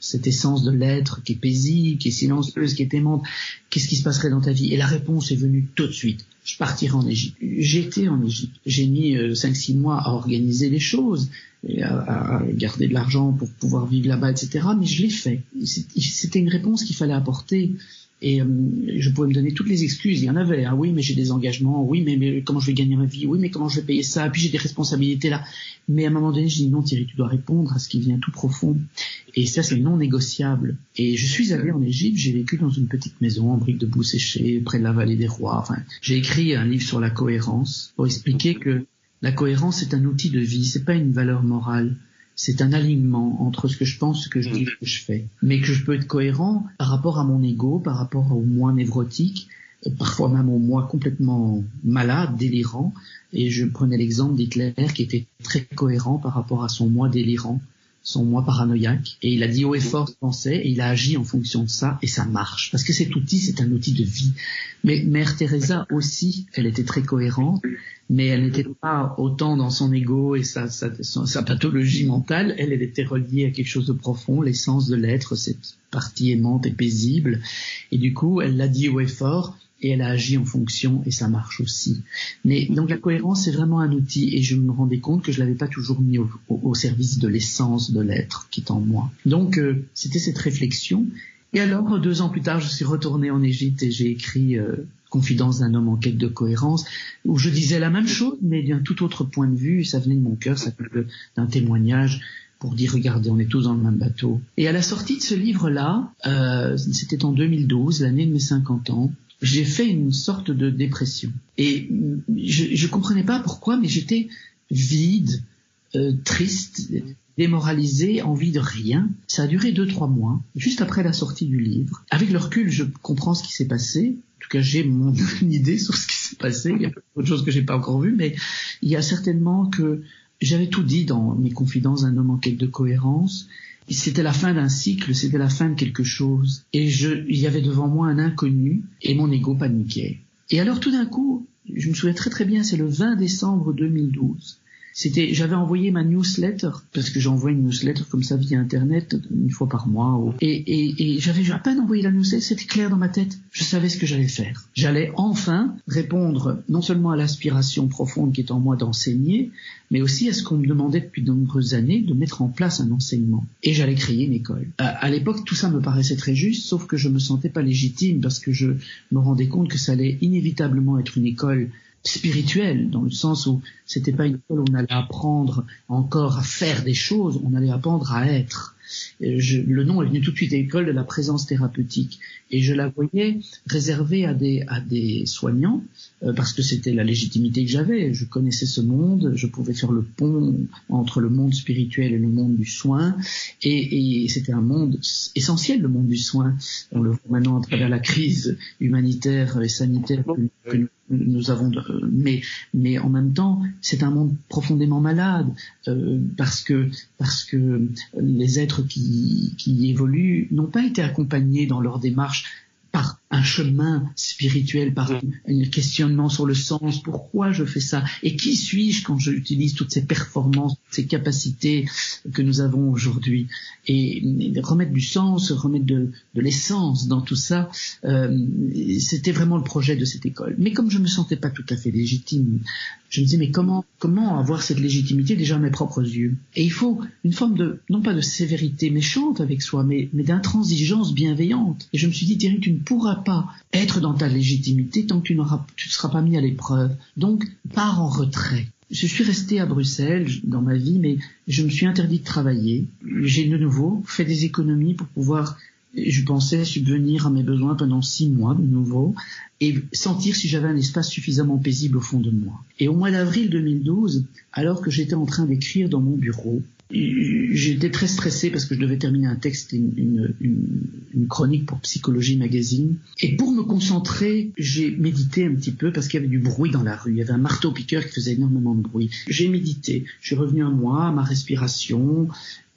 cette essence de l'être qui est paisible, qui est silencieuse, qui est aimante, qu'est-ce qui se passerait dans ta vie? Et la réponse est venue tout de suite. Je partirai en Égypte. J'étais en Égypte. J'ai mis 5-6 mois à organiser les choses, et à garder de l'argent pour pouvoir vivre là-bas, etc. Mais je l'ai fait. C'était une réponse qu'il fallait apporter. Et euh, je pouvais me donner toutes les excuses. Il y en avait. Ah oui, mais j'ai des engagements. Oui, mais, mais, comment je vais gagner ma vie? Oui, mais comment je vais payer ça? Puis j'ai des responsabilités là. Mais à un moment donné, je dis non, Thierry, tu dois répondre à ce qui vient tout profond. Et ça, c'est non négociable. Et je suis allé en Égypte. J'ai vécu dans une petite maison en briques de boue séchées, près de la vallée des rois. Enfin, j'ai écrit un livre sur la cohérence pour expliquer que la cohérence est un outil de vie. C'est pas une valeur morale c'est un alignement entre ce que je pense, ce que je dis, ce que je fais. Mais que je peux être cohérent par rapport à mon ego, par rapport au moi névrotique, parfois même au moi complètement malade, délirant. Et je prenais l'exemple d'Hitler qui était très cohérent par rapport à son moi délirant, son moi paranoïaque. Et il a dit haut et fort ce pensait et il a agi en fonction de ça et ça marche. Parce que cet outil, c'est un outil de vie. Mais Mère Teresa aussi, elle était très cohérente mais elle n'était pas autant dans son ego et sa, sa, sa, pathologie mentale, elle, elle était reliée à quelque chose de profond, l'essence de l'être, cette partie aimante et paisible, et du coup, elle l'a dit haut et fort, et elle a agi en fonction, et ça marche aussi. Mais donc la cohérence, c'est vraiment un outil, et je me rendais compte que je l'avais pas toujours mis au, service de l'essence de l'être qui est en moi. Donc, euh, c'était cette réflexion, et alors, deux ans plus tard, je suis retourné en Égypte et j'ai écrit euh, Confidence d'un homme en quête de cohérence, où je disais la même chose, mais d'un tout autre point de vue. Ça venait de mon cœur, ça venait d'un témoignage pour dire regardez, on est tous dans le même bateau. Et à la sortie de ce livre-là, euh, c'était en 2012, l'année de mes 50 ans, j'ai fait une sorte de dépression. Et je, je comprenais pas pourquoi, mais j'étais vide, euh, triste, démoralisé, envie de rien. Ça a duré deux, trois mois, juste après la sortie du livre. Avec le recul, je comprends ce qui s'est passé. En tout cas, j'ai mon <laughs> idée sur ce qui s'est passé. Il y a d'autres choses que j'ai pas encore vues, mais il y a certainement que j'avais tout dit dans mes confidences d'un homme en quête de cohérence. C'était la fin d'un cycle, c'était la fin de quelque chose. Et je, il y avait devant moi un inconnu et mon ego paniquait. Et alors tout d'un coup, je me souviens très très bien, c'est le 20 décembre 2012. C'était, j'avais envoyé ma newsletter parce que j'envoie une newsletter comme ça via internet une fois par mois. Et, et, j'avais à peine envoyé la newsletter, c'était clair dans ma tête. Je savais ce que j'allais faire. J'allais enfin répondre non seulement à l'aspiration profonde qui est en moi d'enseigner, mais aussi à ce qu'on me demandait depuis de nombreuses années de mettre en place un enseignement. Et j'allais créer une école. À, à l'époque, tout ça me paraissait très juste, sauf que je me sentais pas légitime parce que je me rendais compte que ça allait inévitablement être une école spirituelle, dans le sens où c'était pas une école où on allait apprendre encore à faire des choses, on allait apprendre à être. Je, le nom est venu tout de suite, école de la présence thérapeutique, et je la voyais réservée à des à des soignants euh, parce que c'était la légitimité que j'avais. Je connaissais ce monde, je pouvais faire le pont entre le monde spirituel et le monde du soin, et, c'était un monde essentiel, le monde du soin. On le voit maintenant à travers la crise humanitaire et sanitaire que, nous avons, mais mais en même temps, c'est un monde profondément malade euh, parce que parce que les êtres qui évoluent n'ont pas été accompagnés dans leur démarche par un chemin spirituel par un questionnement sur le sens, pourquoi je fais ça? Et qui suis-je quand j'utilise toutes ces performances, ces capacités que nous avons aujourd'hui? Et remettre du sens, remettre de, de l'essence dans tout ça, euh, c'était vraiment le projet de cette école. Mais comme je me sentais pas tout à fait légitime, je me disais mais comment comment avoir cette légitimité déjà à mes propres yeux? Et il faut une forme de non pas de sévérité méchante avec soi, mais mais d'intransigeance bienveillante. Et je me suis dit Thierry, tu ne pourras pas être dans ta légitimité tant que tu tu ne seras pas mis à l'épreuve. Donc pars en retrait. Je suis resté à Bruxelles dans ma vie, mais je me suis interdit de travailler. J'ai de nouveau fait des économies pour pouvoir je pensais subvenir à mes besoins pendant six mois de nouveau et sentir si j'avais un espace suffisamment paisible au fond de moi. Et au mois d'avril 2012, alors que j'étais en train d'écrire dans mon bureau, j'étais très stressé parce que je devais terminer un texte, une, une, une, chronique pour Psychologie Magazine. Et pour me concentrer, j'ai médité un petit peu parce qu'il y avait du bruit dans la rue. Il y avait un marteau-piqueur qui faisait énormément de bruit. J'ai médité. Je suis revenu à moi, à ma respiration.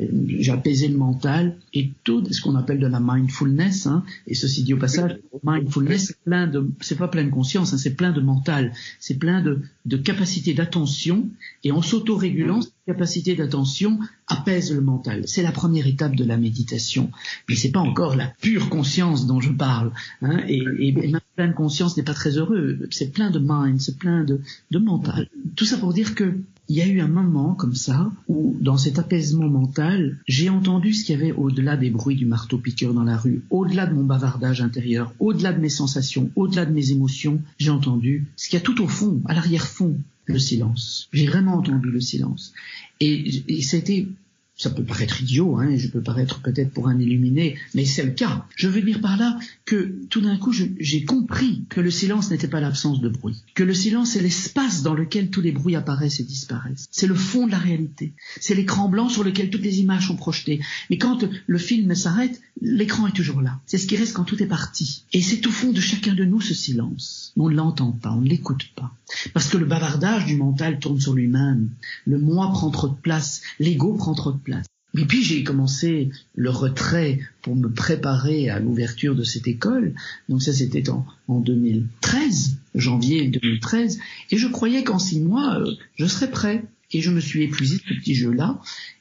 J'ai apaisé le mental et tout ce qu'on appelle de la mindfulness. Hein, et ceci dit au passage, mindfulness, c'est plein de, c'est pas plein de conscience, hein, c'est plein de mental. C'est plein de, de capacité d'attention et en s'autorégulant, cette capacité d'attention apaise le mental. C'est la première étape de la méditation, mais c'est pas encore la pure conscience dont je parle. Hein, et, et, même plein de conscience n'est pas très heureux. C'est plein de mind, c'est plein de, de mental. Tout ça pour dire que il y a eu un moment comme ça où, dans cet apaisement mental, j'ai entendu ce qu'il y avait au-delà des bruits du marteau-piqueur dans la rue, au-delà de mon bavardage intérieur, au-delà de mes sensations, au-delà de mes émotions, j'ai entendu ce qu'il y a tout au fond, à l'arrière-fond, le silence. J'ai vraiment entendu le silence. Et, et c'était ça peut paraître idiot, hein, je peux paraître peut-être pour un illuminé, mais c'est le cas. Je veux dire par là que tout d'un coup, j'ai compris que le silence n'était pas l'absence de bruit, que le silence est l'espace dans lequel tous les bruits apparaissent et disparaissent. C'est le fond de la réalité. C'est l'écran blanc sur lequel toutes les images sont projetées. Mais quand le film s'arrête, l'écran est toujours là. C'est ce qui reste quand tout est parti. Et c'est au fond de chacun de nous ce silence. On ne l'entend pas, on ne l'écoute pas. Parce que le bavardage du mental tourne sur lui-même. Le moi prend trop de place, l'ego prend trop de place. Et puis j'ai commencé le retrait pour me préparer à l'ouverture de cette école. Donc ça c'était en, en 2013, janvier 2013. Et je croyais qu'en six mois, euh, je serais prêt. Et je me suis épuisé de ce petit jeu-là.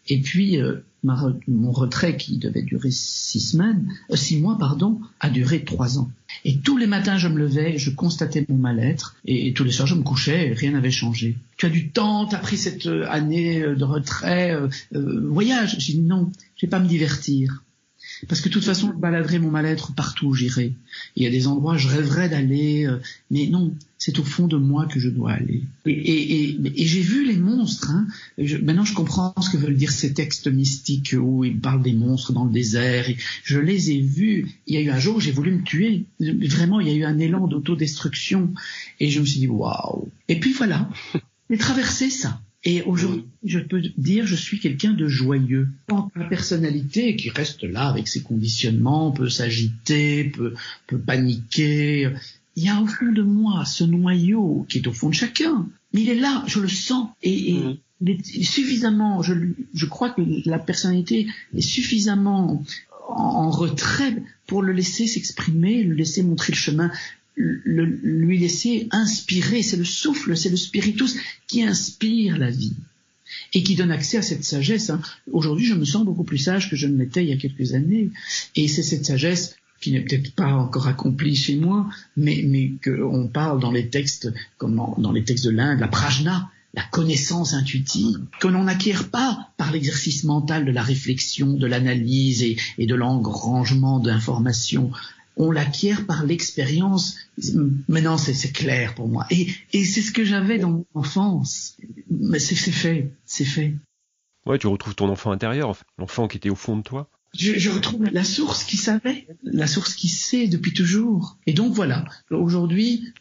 Et puis euh, mon retrait qui devait durer six semaines, euh, six mois pardon, a duré trois ans. Et tous les matins je me levais, je constatais mon mal-être, et, tous les soirs je me couchais, et rien n'avait changé. Tu as du temps, tu as pris cette euh, année de retrait, voyage. J'ai dit non, je vais pas me divertir. Parce que de toute façon, je baladerai mon mal-être partout où j'irai. Il y a des endroits, je rêverais d'aller, euh, mais non, c'est au fond de moi que je dois aller. Et, j'ai vu les monstres. Hein. maintenant, je comprends ce que veulent dire ces textes mystiques où ils parlent des monstres dans le désert. je les ai vus. Il y a eu un jour où j'ai voulu me tuer. Vraiment, il y a eu un élan d'autodestruction. Et je me suis dit, waouh. Et puis voilà, <laughs> j'ai traversé ça. Et aujourd'hui, je peux dire, je suis quelqu'un de joyeux. Quant à la personnalité qui reste là avec ses conditionnements, peut s'agiter, peut, peut paniquer, il y a au fond de moi ce noyau qui est au fond de chacun. Mais il est là, je le sens. Et, et mm. il est suffisamment, je, je crois que la personnalité est suffisamment en retrait pour le laisser s'exprimer, le laisser montrer le chemin le, lui laisser inspirer. C'est le souffle, c'est le spiritus qui inspire la vie et qui donne accès à cette sagesse. Hein. Aujourd'hui, je me sens beaucoup plus sage que je ne l'étais il y a quelques années. Et c'est cette sagesse qui n'est peut-être pas encore accomplie chez moi, mais, mais qu'on parle dans les textes, comme dans les textes de l'Inde, la prajna, la connaissance intuitive, que l'on n'acquiert pas par l'exercice mental de la réflexion, de l'analyse et, et de l'engrangement d'informations on l'acquiert par l'expérience. Maintenant, c'est clair pour moi. Et, c'est ce que j'avais dans mon enfance. Mais c'est fait, c'est fait. Ouais, tu retrouves ton enfant intérieur, l'enfant qui était au fond de toi je, retrouve la source qui savait, la source qui sait depuis toujours. Et donc voilà, aujourd'hui,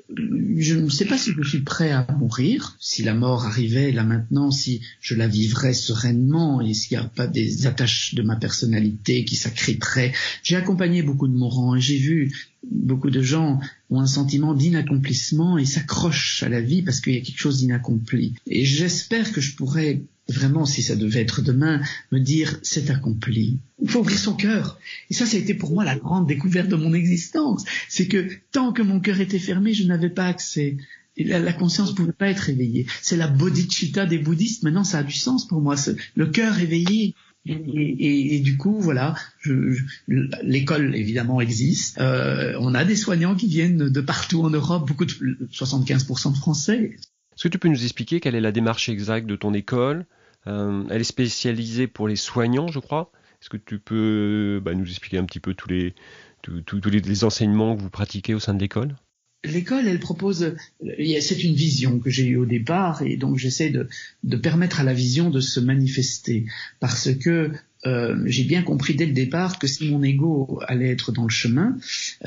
je ne sais pas si je suis prêt à mourir, si la mort arrivait là maintenant, si je la vivrais sereinement et s'il n'y a pas des attaches de ma personnalité qui s'accriteraient. J'ai accompagné beaucoup de mourants et j'ai vu beaucoup de gens ont un sentiment d'inaccomplissement et s'accrochent à la vie parce qu'il y a quelque chose d'inaccompli. Et j'espère que je pourrais vraiment, si ça devait être demain, me dire c'est accompli. Il faut ouvrir son cœur. Et ça, ça a été pour moi la grande découverte de mon existence. C'est que tant que mon cœur était fermé, je n'avais pas accès. Et la, conscience ne pouvait pas être éveillée. C'est la bodhicitta des bouddhistes. Maintenant, ça a du sens pour moi. Le cœur éveillé. Et, du coup, voilà, l'école évidemment existe. Euh, on a des soignants qui viennent de partout en Europe, beaucoup de 75% de Français. Est-ce que tu peux nous expliquer quelle est la démarche exacte de ton école euh, Elle est spécialisée pour les soignants, je crois. Est-ce que tu peux bah, nous expliquer un petit peu tous les, tous, les, enseignements que vous pratiquez au sein de l'école? L'école, elle propose, c'est une vision que j'ai eue au départ et donc j'essaie de, de permettre à la vision de se manifester parce que euh, j'ai bien compris dès le départ que si mon ego allait être dans le chemin,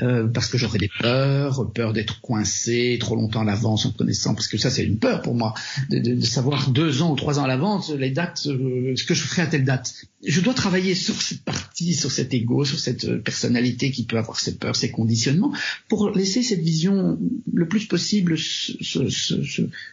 euh, parce que j'aurais des peurs, peur d'être coincé trop longtemps à l'avance en connaissant, parce que ça c'est une peur pour moi, de, de, de, savoir deux ans ou trois ans à l'avance les dates, euh, ce que je ferai à telle date. Je dois travailler sur cette partie, sur cet ego, sur cette personnalité qui peut avoir ses peurs, ses conditionnements, pour laisser cette vision le plus possible se, se,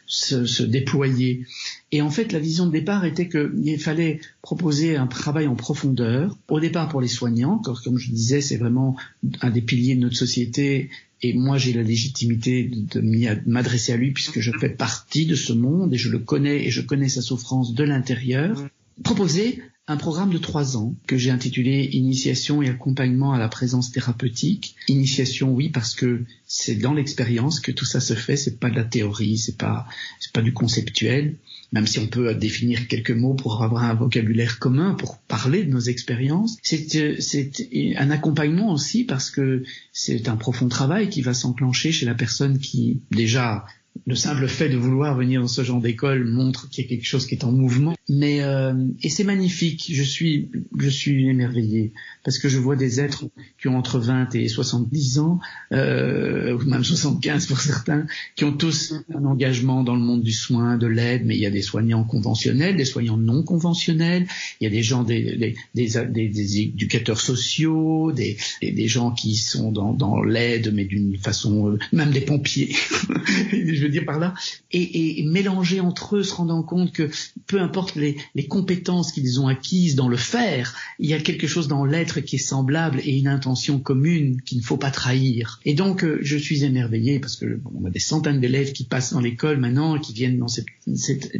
se, se déployer. Et en fait, la vision de départ était qu'il fallait proposer un travail en profondeur. Au départ pour les soignants, comme je disais, c'est vraiment un des piliers de notre société. Et moi, j'ai la légitimité de, m'adresser à lui puisque je fais partie de ce monde et je le connais et je connais sa souffrance de l'intérieur. Proposer un programme de trois ans que j'ai intitulé Initiation et accompagnement à la présence thérapeutique. Initiation, oui, parce que c'est dans l'expérience que tout ça se fait. C'est pas de la théorie, c'est pas c'est pas du conceptuel. Même si on peut définir quelques mots pour avoir un vocabulaire commun pour parler de nos expériences, c'est c'est un accompagnement aussi parce que c'est un profond travail qui va s'enclencher chez la personne qui déjà le simple fait de vouloir venir dans ce genre d'école montre qu'il y a quelque chose qui est en mouvement. Mais euh, et c'est magnifique. Je suis je suis émerveillé parce que je vois des êtres qui ont entre 20 et 70 ans, euh, ou même 75 pour certains, qui ont tous un engagement dans le monde du soin, de l'aide. Mais il y a des soignants conventionnels, des soignants non conventionnels. Il y a des gens des des, des, des éducateurs sociaux, des, des gens qui sont dans, dans l'aide, mais d'une façon euh, même des pompiers. <laughs> je veux dire par là, et, mélanger entre eux, se rendant compte que peu importe les, compétences qu'ils ont acquises dans le faire, il y a quelque chose dans l'être qui est semblable et une intention commune qu'il ne faut pas trahir. Et donc, euh, je suis émerveillé parce que on a des centaines d'élèves qui passent dans l'école maintenant, qui viennent dans ces,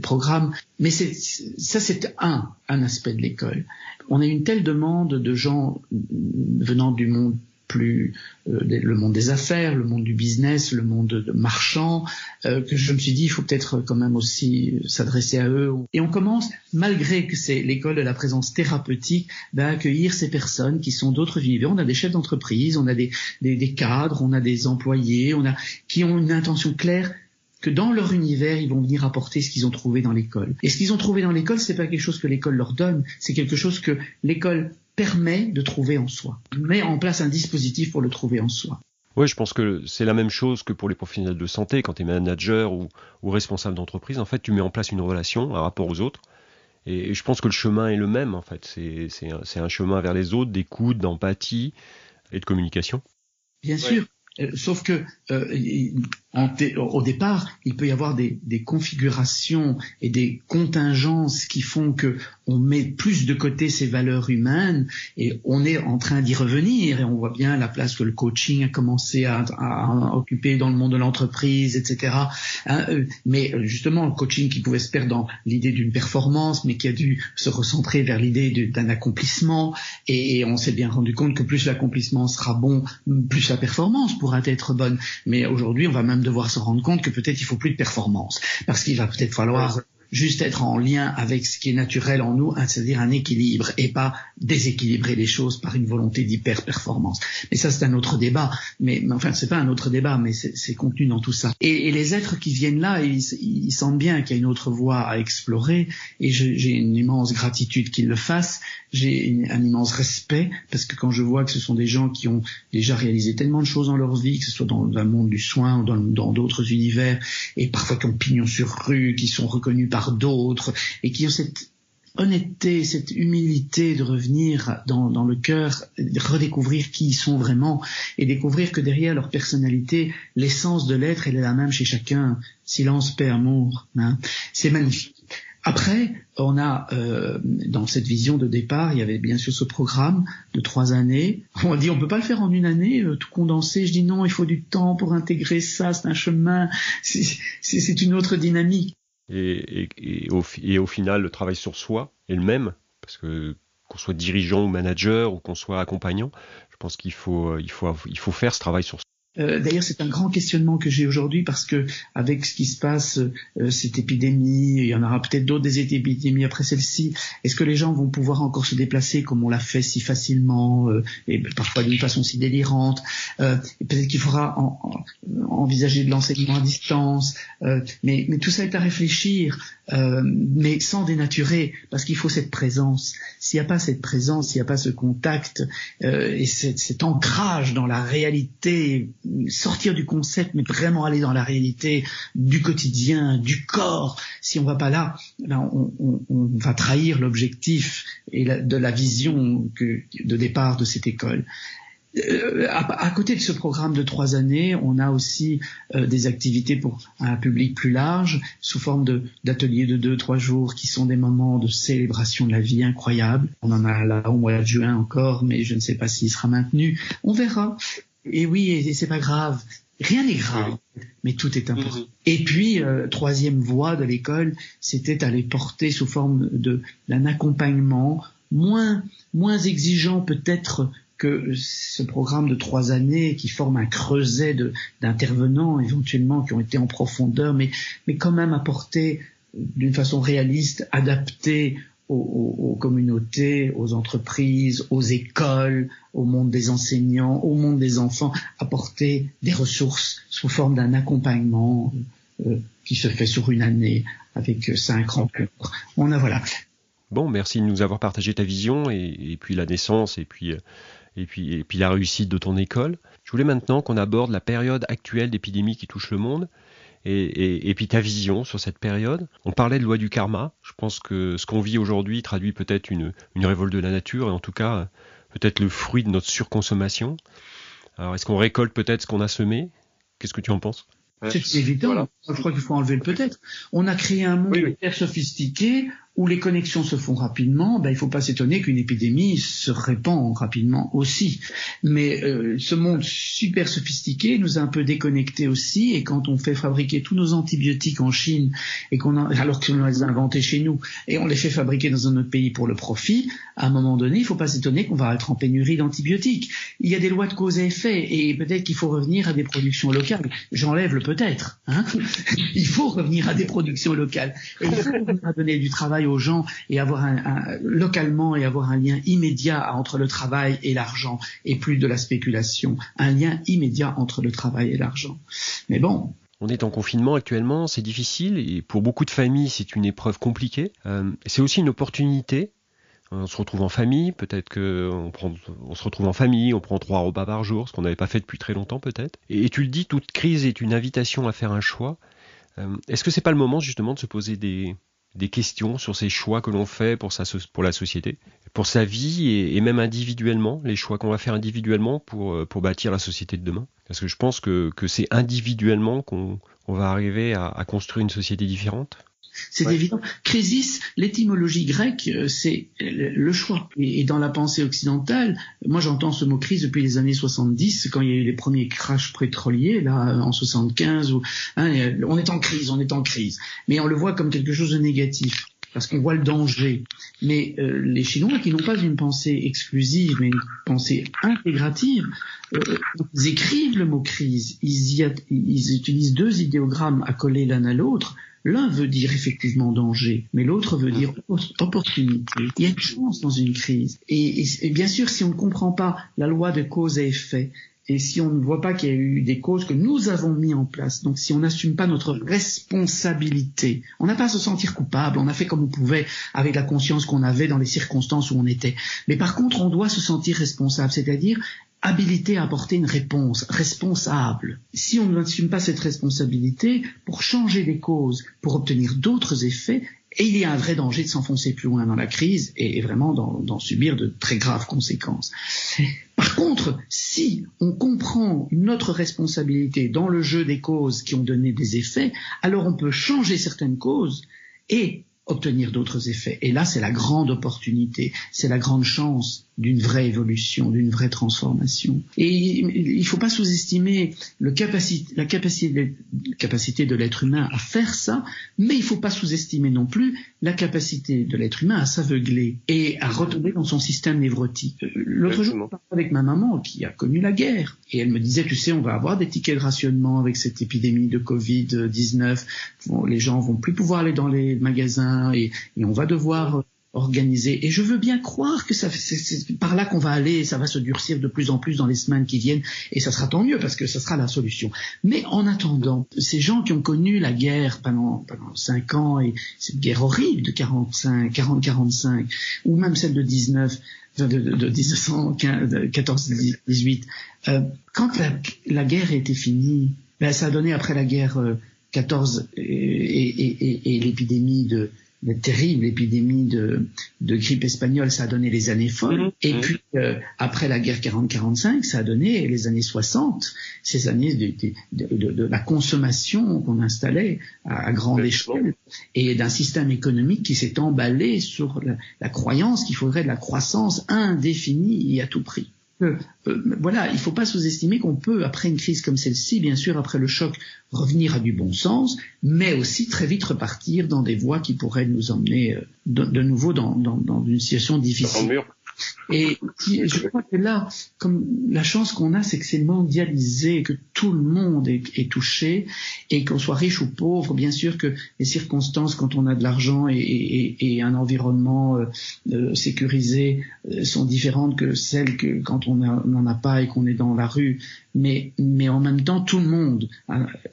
programmes, mais ça c'est un aspect de l'école. On a une telle demande de gens venant du monde plus euh, le monde des affaires, le monde du business, le monde marchand, euh, que je me suis dit il faut peut-être quand même aussi s'adresser à eux. Et on commence, malgré que c'est l'école de la présence thérapeutique, à accueillir ces personnes qui sont d'autres univers. On a des chefs d'entreprise, on a des, des, des, cadres, on a des employés, on a qui ont une intention claire que dans leur univers, ils vont venir apporter ce qu'ils ont trouvé dans l'école. Et ce qu'ils ont trouvé dans l'école, c'est pas quelque chose que l'école leur donne, c'est quelque chose que l'école permet de trouver en soi, met en place un dispositif pour le trouver en soi. Oui, je pense que c'est la même chose que pour les professionnels de santé, quand tu es manager ou, responsable d'entreprise, en fait, tu mets en place une relation, un rapport aux autres, et, je pense que le chemin est le même, en fait. C'est un, un, chemin vers les autres, d'écoute, d'empathie et de communication. Bien sûr. Euh, sauf que euh, au départ, il peut y avoir des, des, configurations et des contingences qui font que on met plus de côté ces valeurs humaines et on est en train d'y revenir et on voit bien la place que le coaching a commencé à, à, occuper dans le monde de l'entreprise, etc. Hein, euh, mais justement, le coaching qui pouvait se perdre dans l'idée d'une performance, mais qui a dû se recentrer vers l'idée d'un accomplissement et, et on s'est bien rendu compte que plus l'accomplissement sera bon, plus la performance pourra être bonne. Mais aujourd'hui, on va même devoir se rendre compte que peut-être il faut plus de performance. Parce qu'il va peut-être falloir juste être en lien avec ce qui est naturel en nous, hein, c'est-à-dire un équilibre et pas déséquilibrer les choses par une volonté d'hyper-performance. Mais ça, c'est un autre débat. Mais, mais enfin, c'est pas un autre débat, mais c'est contenu dans tout ça. Et, les êtres qui viennent là, ils, sentent bien qu'il y a une autre voie à explorer et j'ai une immense gratitude qu'ils le fassent. J'ai un immense respect parce que quand je vois que ce sont des gens qui ont déjà réalisé tellement de choses dans leur vie, que ce soit dans le monde du soin ou dans d'autres univers, et parfois qui ont pignon sur rue, qui sont reconnus par d'autres et qui ont cette honnêteté, cette humilité de revenir dans, dans le cœur, redécouvrir qui ils sont vraiment et découvrir que derrière leur personnalité, l'essence de l'être, est la même chez chacun. Silence, paix, amour. Hein. C'est magnifique. Après, on a euh, dans cette vision de départ, il y avait bien sûr ce programme de trois années. On dit on peut pas le faire en une année, euh, tout condensé. Je dis non, il faut du temps pour intégrer ça. C'est un chemin, c'est une autre dynamique. Et, au, final, le travail sur soi est le même, parce que qu'on soit dirigeant ou manager ou qu'on soit accompagnant, je pense qu'il faut, il faut, il faut faire ce travail sur soi. Euh, d'ailleurs, c'est un grand questionnement que j'ai aujourd'hui parce que avec ce qui se passe, euh, cette épidémie, il y en aura peut-être d'autres des épidémies après celle-ci. Est-ce que les gens vont pouvoir encore se déplacer comme on l'a fait si facilement euh, et parfois d'une façon si délirante Peut-être qu'il faudra envisager de l'enseignement à distance. mais, mais tout ça est à réfléchir, mais sans dénaturer, parce qu'il faut cette présence. S'il n'y a pas cette présence, s'il n'y a pas ce contact et cet ancrage dans la réalité sortir du concept, mais vraiment aller dans la réalité du quotidien, du corps. Si on va pas là, ben on, va trahir l'objectif et de la vision de départ de cette école. Euh, à, côté de ce programme de trois années, on a aussi euh, des activités pour un public plus large, sous forme d'ateliers de, deux, trois jours, qui sont des moments de célébration de la vie incroyable. On en a là au mois de juin encore, mais je ne sais pas s'il sera maintenu. On verra. Et oui, et c'est pas grave. Rien n'est grave, mais tout est important. Mhm. Et puis, euh, troisième voie de l'école, c'était à les porter sous forme de d'un accompagnement moins moins exigeant peut-être que ce programme de trois années qui forme un creuset d'intervenants éventuellement qui ont été en profondeur, mais mais quand même apporter d'une façon réaliste, adaptée aux, communautés, aux entreprises, aux écoles, au monde des enseignants, au monde des enfants, apporter des ressources sous forme d'un accompagnement euh, qui se fait sur une année avec euh, cinq rencontres. On a voilà. Bon, merci de nous avoir partagé ta vision et, puis la naissance et puis, euh, et puis, et puis la réussite de ton école. Je voulais maintenant qu'on aborde la période actuelle d'épidémie qui touche le monde et, puis ta vision sur cette période. On parlait de loi du karma. Je pense que ce qu'on vit aujourd'hui traduit peut-être une, une révolte de la nature et en tout cas peut-être le fruit de notre surconsommation. Alors est-ce qu'on récolte peut-être ce qu'on a semé? Qu'est-ce que tu en penses? C'est évident. Je crois qu'il faut enlever le peut-être. On a créé un monde hyper sophistiqué où les connexions se font rapidement, ben, il ne faut pas s'étonner qu'une épidémie se répand rapidement aussi. Mais euh, ce monde super sophistiqué nous a un peu déconnectés aussi, et quand on fait fabriquer tous nos antibiotiques en Chine, et qu'on alors qu'on les a inventés chez nous, et on les fait fabriquer dans un autre pays pour le profit, à un moment donné, il ne faut pas s'étonner qu'on va être en pénurie d'antibiotiques. Il y a des lois de cause et effet, et peut-être qu'il faut revenir à des productions locales. J'enlève le peut-être. Hein <laughs> il faut revenir à des productions locales. Et il faut revenir à donner du travail aux gens et avoir un, localement et avoir un lien immédiat entre le travail et l'argent et plus de la spéculation. Un lien immédiat entre le travail et l'argent. Mais bon, on est en confinement actuellement, c'est difficile et pour beaucoup de familles c'est une épreuve compliquée. Euh, c'est aussi une opportunité. On se retrouve en famille, peut-être qu'on on se retrouve en famille, on prend trois repas par jour, ce qu'on n'avait pas fait depuis très longtemps peut-être. Et, tu le dis, toute crise est une invitation à faire un choix. Euh, est-ce que c'est pas le moment justement de se poser des, des questions sur ces choix que l'on fait pour, sa, pour la société, pour sa vie et, même individuellement, les choix qu'on va faire individuellement pour, euh, pour bâtir la société de demain. Parce que je pense que, que c'est individuellement qu'on va arriver à construire une société différente. C'est évident. Crisis, l'étymologie grecque, euh, c'est le choix. Et, dans la pensée occidentale, moi j'entends ce mot crise depuis les années 70, quand il y a eu les premiers crashs pétroliers, là, en 75, où, hein, on est en crise, on est en crise. Mais on le voit comme quelque chose de négatif parce qu'on voit le danger. Mais euh, les Chinois, qui n'ont pas une pensée exclusive, mais une pensée intégrative, euh, ils écrivent le mot crise. Ils, y ils utilisent deux idéogrammes accolés l'un à l'autre L'un veut dire effectivement danger, mais l'autre veut dire opportunité. Il y a une chance dans une crise. Et, bien sûr, si on ne comprend pas la loi de cause et effet, et si on ne voit pas qu'il y a eu des causes que nous avons mis en place, donc si on n'assume pas notre responsabilité, on n'a pas à se sentir coupable, on a fait comme on pouvait avec la conscience qu'on avait dans les circonstances où on était. Mais par contre, on doit se sentir responsable, c'est-à-dire habilité à apporter une réponse responsable. Si on n'assume pas cette responsabilité, pour changer des causes, pour obtenir d'autres effets, Et il y a un vrai danger de s'enfoncer plus loin dans la crise et, vraiment d'en subir de très graves conséquences. Par contre, si on comprend notre responsabilité dans le jeu des causes qui ont donné des effets, alors on peut changer certaines causes et obtenir d'autres effets. Et là, c'est la grande opportunité, c'est la grande chance d'une vraie évolution, d'une vraie transformation. Et il ne faut pas sous-estimer la capacité, capacité de l'être humain à faire ça, mais il ne faut pas sous-estimer non plus la capacité de l'être humain à s'aveugler et à retomber dans son système névrotique. Euh, l'autre jour, je parlais avec ma maman qui a connu la guerre et elle me disait, tu sais, on va avoir des tickets de rationnement avec cette épidémie de Covid-19. les gens vont plus pouvoir aller dans les magasins et, et on va devoir organisé. Et je veux bien croire que c'est par là qu'on va aller, ça va se durcir de plus en plus dans les semaines qui viennent, et ça sera tant mieux parce que ça sera la solution. Mais en attendant, ces gens qui ont connu la guerre pendant pendant cinq ans et cette guerre horrible de 45, 40-45, ou même celle de 19, de, de, de 1914-18, euh, quand la, guerre était finie, ben, ça a donné après la guerre 14 euh, et, et, et, et l'épidémie de une terrible épidémie de, de, grippe espagnole, ça a donné les années folles. Mhm. Et puis, euh, après la guerre 40-45, ça a donné les années 60, ces années de, de, de la consommation qu'on installait à, grande échelle et d'un système économique qui s'est emballé sur la, la croyance qu'il faudrait de la croissance indéfinie et à tout prix. Euh, voilà, il ne faut pas sous-estimer qu'on peut, après une crise comme celle-ci, bien sûr, après le choc, revenir à du bon sens, mais aussi très vite repartir dans des voies qui pourraient nous emmener euh, de, nouveau dans, dans, une situation difficile. Et je crois que là, comme la chance qu'on a, c'est que c'est mondialisé, que tout le monde est, touché, et qu'on soit riche ou pauvre, bien sûr que les circonstances, quand on a de l'argent et, un environnement euh, euh, sécurisé, euh, sont différentes que celles que quand on n'en a pas et qu'on est dans la rue. Mais, en même temps, tout le monde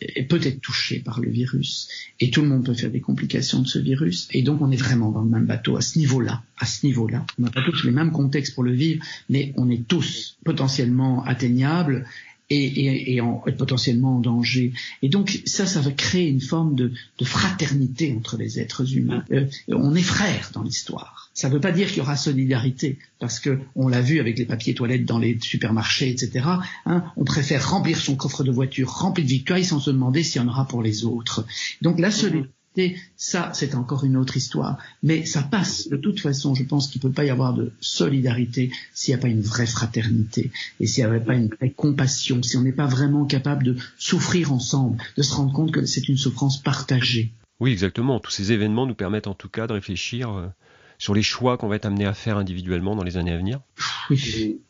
est peut-être touché par le virus, et tout le monde peut faire des complications de ce virus, et donc on est vraiment dans le même bateau à ce niveau-là, à ce niveau-là. On n'a pas tous les mêmes contexte pour le vivre, mais on est tous potentiellement atteignables et, et, en, potentiellement en danger. Et donc ça, ça va créer une forme de, fraternité entre les êtres humains. Euh, on est frères dans l'histoire. Ça ne veut pas dire qu'il y aura solidarité, parce que on l'a vu avec les papiers toilettes dans les supermarchés, etc. Hein, on préfère remplir son coffre de voiture rempli de victoires sans se demander s'il y en aura pour les autres. Donc la solidarité ça, c'est encore une autre histoire. Mais ça passe. De toute façon, je pense qu'il ne peut pas y avoir de solidarité s'il n'y a pas une vraie fraternité et s'il n'y avait pas une vraie compassion, si on n'est pas vraiment capable de souffrir ensemble, de se rendre compte que c'est une souffrance partagée. Oui, exactement. Tous ces événements nous permettent en tout cas de réfléchir euh, sur les choix qu'on va être amené à faire individuellement dans les années à venir. Oui.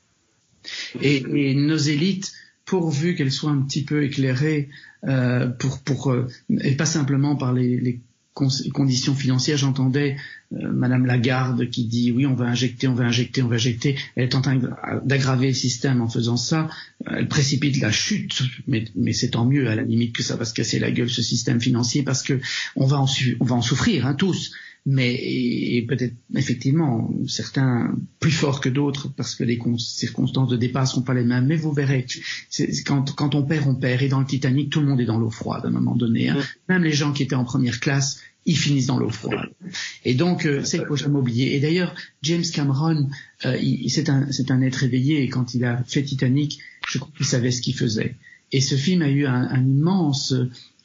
et nos élites pourvu qu'elle soit un petit peu éclairée euh, pour, pour euh, et pas simplement par les, les conditions financières. J'entendais euh, Madame Lagarde qui dit oui, on va injecter, on va injecter, on va injecter. Elle est en train d'aggraver le système en faisant ça. Elle précipite la chute, mais, mais c'est tant mieux à la limite que ça va se casser la gueule ce système financier parce que on va en, on va en souffrir hein, tous mais peut-être effectivement certains plus forts que d'autres parce que les circonstances de départ sont pas les mêmes. Mais vous verrez, quand, quand on perd, on perd. Et dans le Titanic, tout le monde est dans l'eau froide à un moment donné. Hein. Même les gens qui étaient en première classe, ils finissent dans l'eau froide. Et donc, euh, c'est qu'il faut jamais oublier. Et d'ailleurs, James Cameron, euh, c'est un, un être éveillé. Et quand il a fait Titanic, je crois qu'il savait ce qu'il faisait. Et ce film a eu un, un immense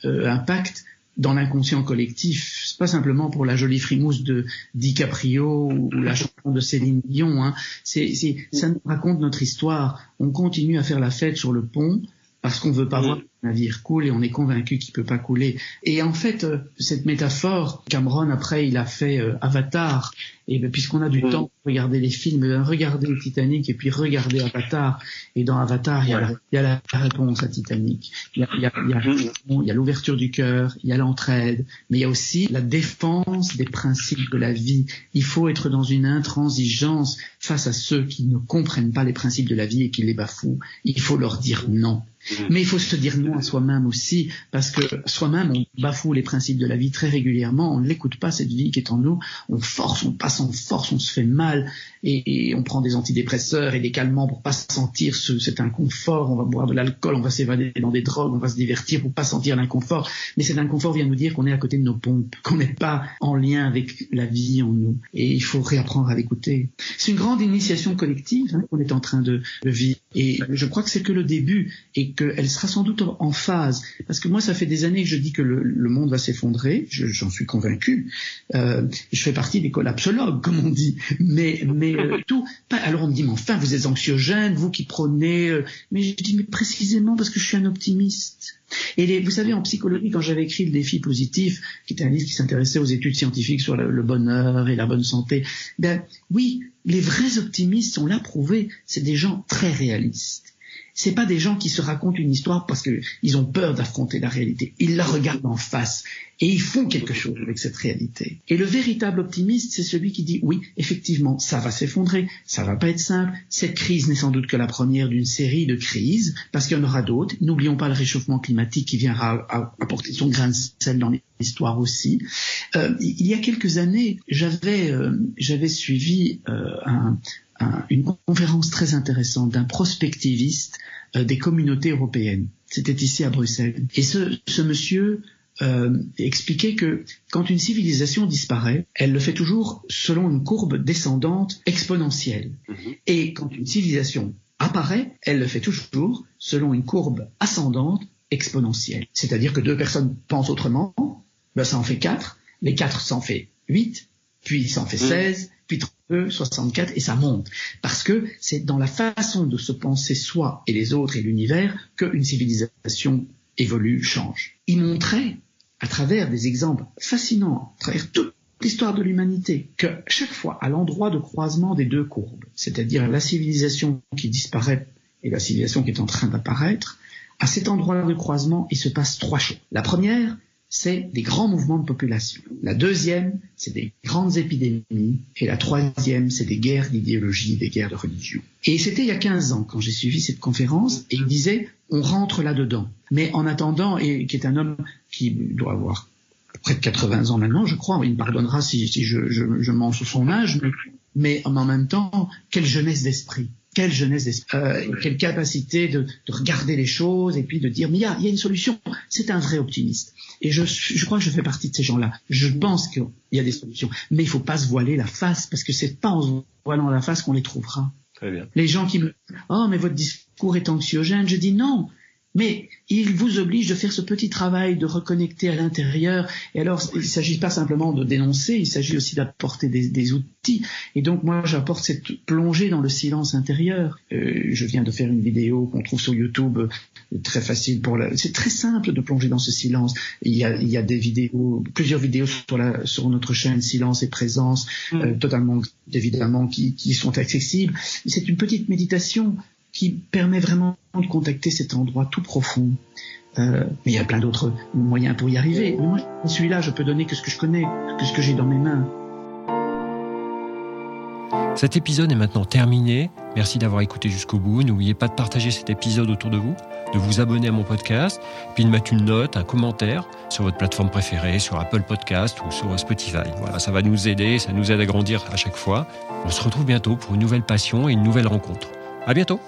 euh, impact dans l'inconscient collectif. C'est pas simplement pour la jolie frimousse de DiCaprio ou la chanson de Céline Dion. Hein. C'est, ça nous raconte notre histoire. On continue à faire la fête sur le pont parce qu'on veut pas voir le navire coule et on est convaincu qu'il peut pas couler. Et en fait, euh, cette métaphore, Cameron après il a fait euh, Avatar et ben, puisqu'on a du temps pour regarder les films, ben, regardez le Titanic et puis regardez Avatar. Et dans Avatar, il y a, la, il y a la, réponse à Titanic. Il y a, l'ouverture du cœur, il y a l'entraide, mais il y a aussi la défense des principes de la vie. Il faut être dans une intransigeance face à ceux qui ne comprennent pas les principes de la vie et qui les bafouent. Il faut leur dire non. Mais il faut se dire non soi-même aussi, parce que soi-même, on bafoue les principes de la vie très régulièrement, on ne l'écoute pas, cette vie qui est en nous, on force, on passe en force, on se fait mal, et, on prend des antidépresseurs et des calmants pour pas sentir ce, cet inconfort, on va boire de l'alcool, on va s'évader dans des drogues, on va se divertir pour pas sentir l'inconfort, mais cet inconfort vient nous dire qu'on est à côté de nos pompes, qu'on n'est pas en lien avec la vie en nous, et il faut réapprendre à l'écouter. C'est une grande initiation collective hein, qu'on est en train de, vivre, et je crois que c'est que le début, et qu'elle sera sans doute phase, parce que moi ça fait des années que je dis que le, le monde va s'effondrer, j'en suis convaincu, euh, je fais partie des collapsologues, comme on dit, mais, mais euh, <laughs> tout. Alors on me dit, mais enfin, vous êtes anxiogène, vous qui prenez. Euh, mais je dis, mais précisément parce que je suis un optimiste. Et les, vous savez, en psychologie, quand j'avais écrit le défi positif, qui était un livre qui s'intéressait aux études scientifiques sur le, le, bonheur et la bonne santé, ben oui, les vrais optimistes, on l'a prouvé, c'est des gens très réalistes c'est pas des gens qui se racontent une histoire parce qu'ils ont peur d'affronter la réalité. Ils la regardent en face et ils font quelque chose avec cette réalité. Et le véritable optimiste, c'est celui qui dit oui, effectivement, ça va s'effondrer, ça va pas être simple. Cette crise n'est sans doute que la première d'une série de crises parce qu'il y en aura d'autres. N'oublions pas le réchauffement climatique qui viendra apporter son grain de sel dans l'histoire aussi. Euh, il y a quelques années, j'avais euh, j'avais suivi euh, un, une conférence très intéressante d'un prospectiviste euh, des communautés européennes. C'était ici à Bruxelles. Et ce, monsieur euh, expliquait que quand une civilisation disparaît, elle le fait toujours selon une courbe descendante exponentielle. Mhm. Et quand une civilisation apparaît, elle le fait toujours selon une courbe ascendante exponentielle. C'est-à-dire que deux personnes pensent autrement, ben ça en fait quatre, les quatre s'en fait huit, puis il s'en fait mhm. 16, puis 32, 64, et ça monte. Parce que c'est dans la façon de se penser soi et les autres et l'univers qu'une civilisation évolue, change. Il montrait, à travers des exemples fascinants, à travers toute l'histoire de l'humanité, que chaque fois, à l'endroit de croisement des deux courbes, c'est-à-dire la civilisation qui disparaît et la civilisation qui est en train d'apparaître, à cet endroit de croisement, il se passe trois choses. La première, c'est des grands mouvements de population. La deuxième, c'est des grandes épidémies. Et la troisième, c'est des guerres d'idéologie, des guerres de religion. Et c'était il y a 15 ans quand j'ai suivi cette conférence et il disait, on rentre là-dedans. Mais en attendant, et qui est un homme qui doit avoir près de 80 ans maintenant, je crois, il me pardonnera si, je, mens sur son âge, mais en même temps, quelle jeunesse d'esprit quelle jeunesse d'esprit, euh, quelle capacité de, de, regarder les choses et puis de dire mais il y a, y a, une solution. C'est un vrai optimiste. Et je, je crois que je fais partie de ces gens-là. Je pense qu'il y a des solutions, mais il faut pas se voiler la face parce que c'est pas en se voilant la face qu'on les trouvera. Très bien. Les gens qui me oh mais votre discours est anxiogène, je dis non. Mais il vous oblige de faire ce petit travail de reconnecter à l'intérieur. Et alors, il ne s'agit pas simplement de dénoncer, il s'agit aussi d'apporter des, des, outils. Et donc, moi, j'apporte cette plongée dans le silence intérieur. Euh, je viens de faire une vidéo qu'on trouve sur YouTube, euh, très facile pour la... C'est très simple de plonger dans ce silence. Il y a, il y a des vidéos, plusieurs vidéos sur, la, sur notre chaîne Silence et Présence, mm. euh, totalement, évidemment, qui, qui sont accessibles. C'est une petite méditation qui permet vraiment de contacter cet endroit tout profond. Euh, mais il y a plein d'autres moyens pour y arriver. Mais moi, celui-là, je peux donner que ce que je connais, que ce que j'ai dans mes mains. Cet épisode est maintenant terminé. Merci d'avoir écouté jusqu'au bout. N'oubliez pas de partager cet épisode autour de vous, de vous abonner à mon podcast, puis de mettre une note, un commentaire sur votre plateforme préférée, sur Apple Podcast ou sur Spotify. Voilà, ça va nous aider, ça nous aide à grandir à chaque fois. On se retrouve bientôt pour une nouvelle passion et une nouvelle rencontre. À bientôt!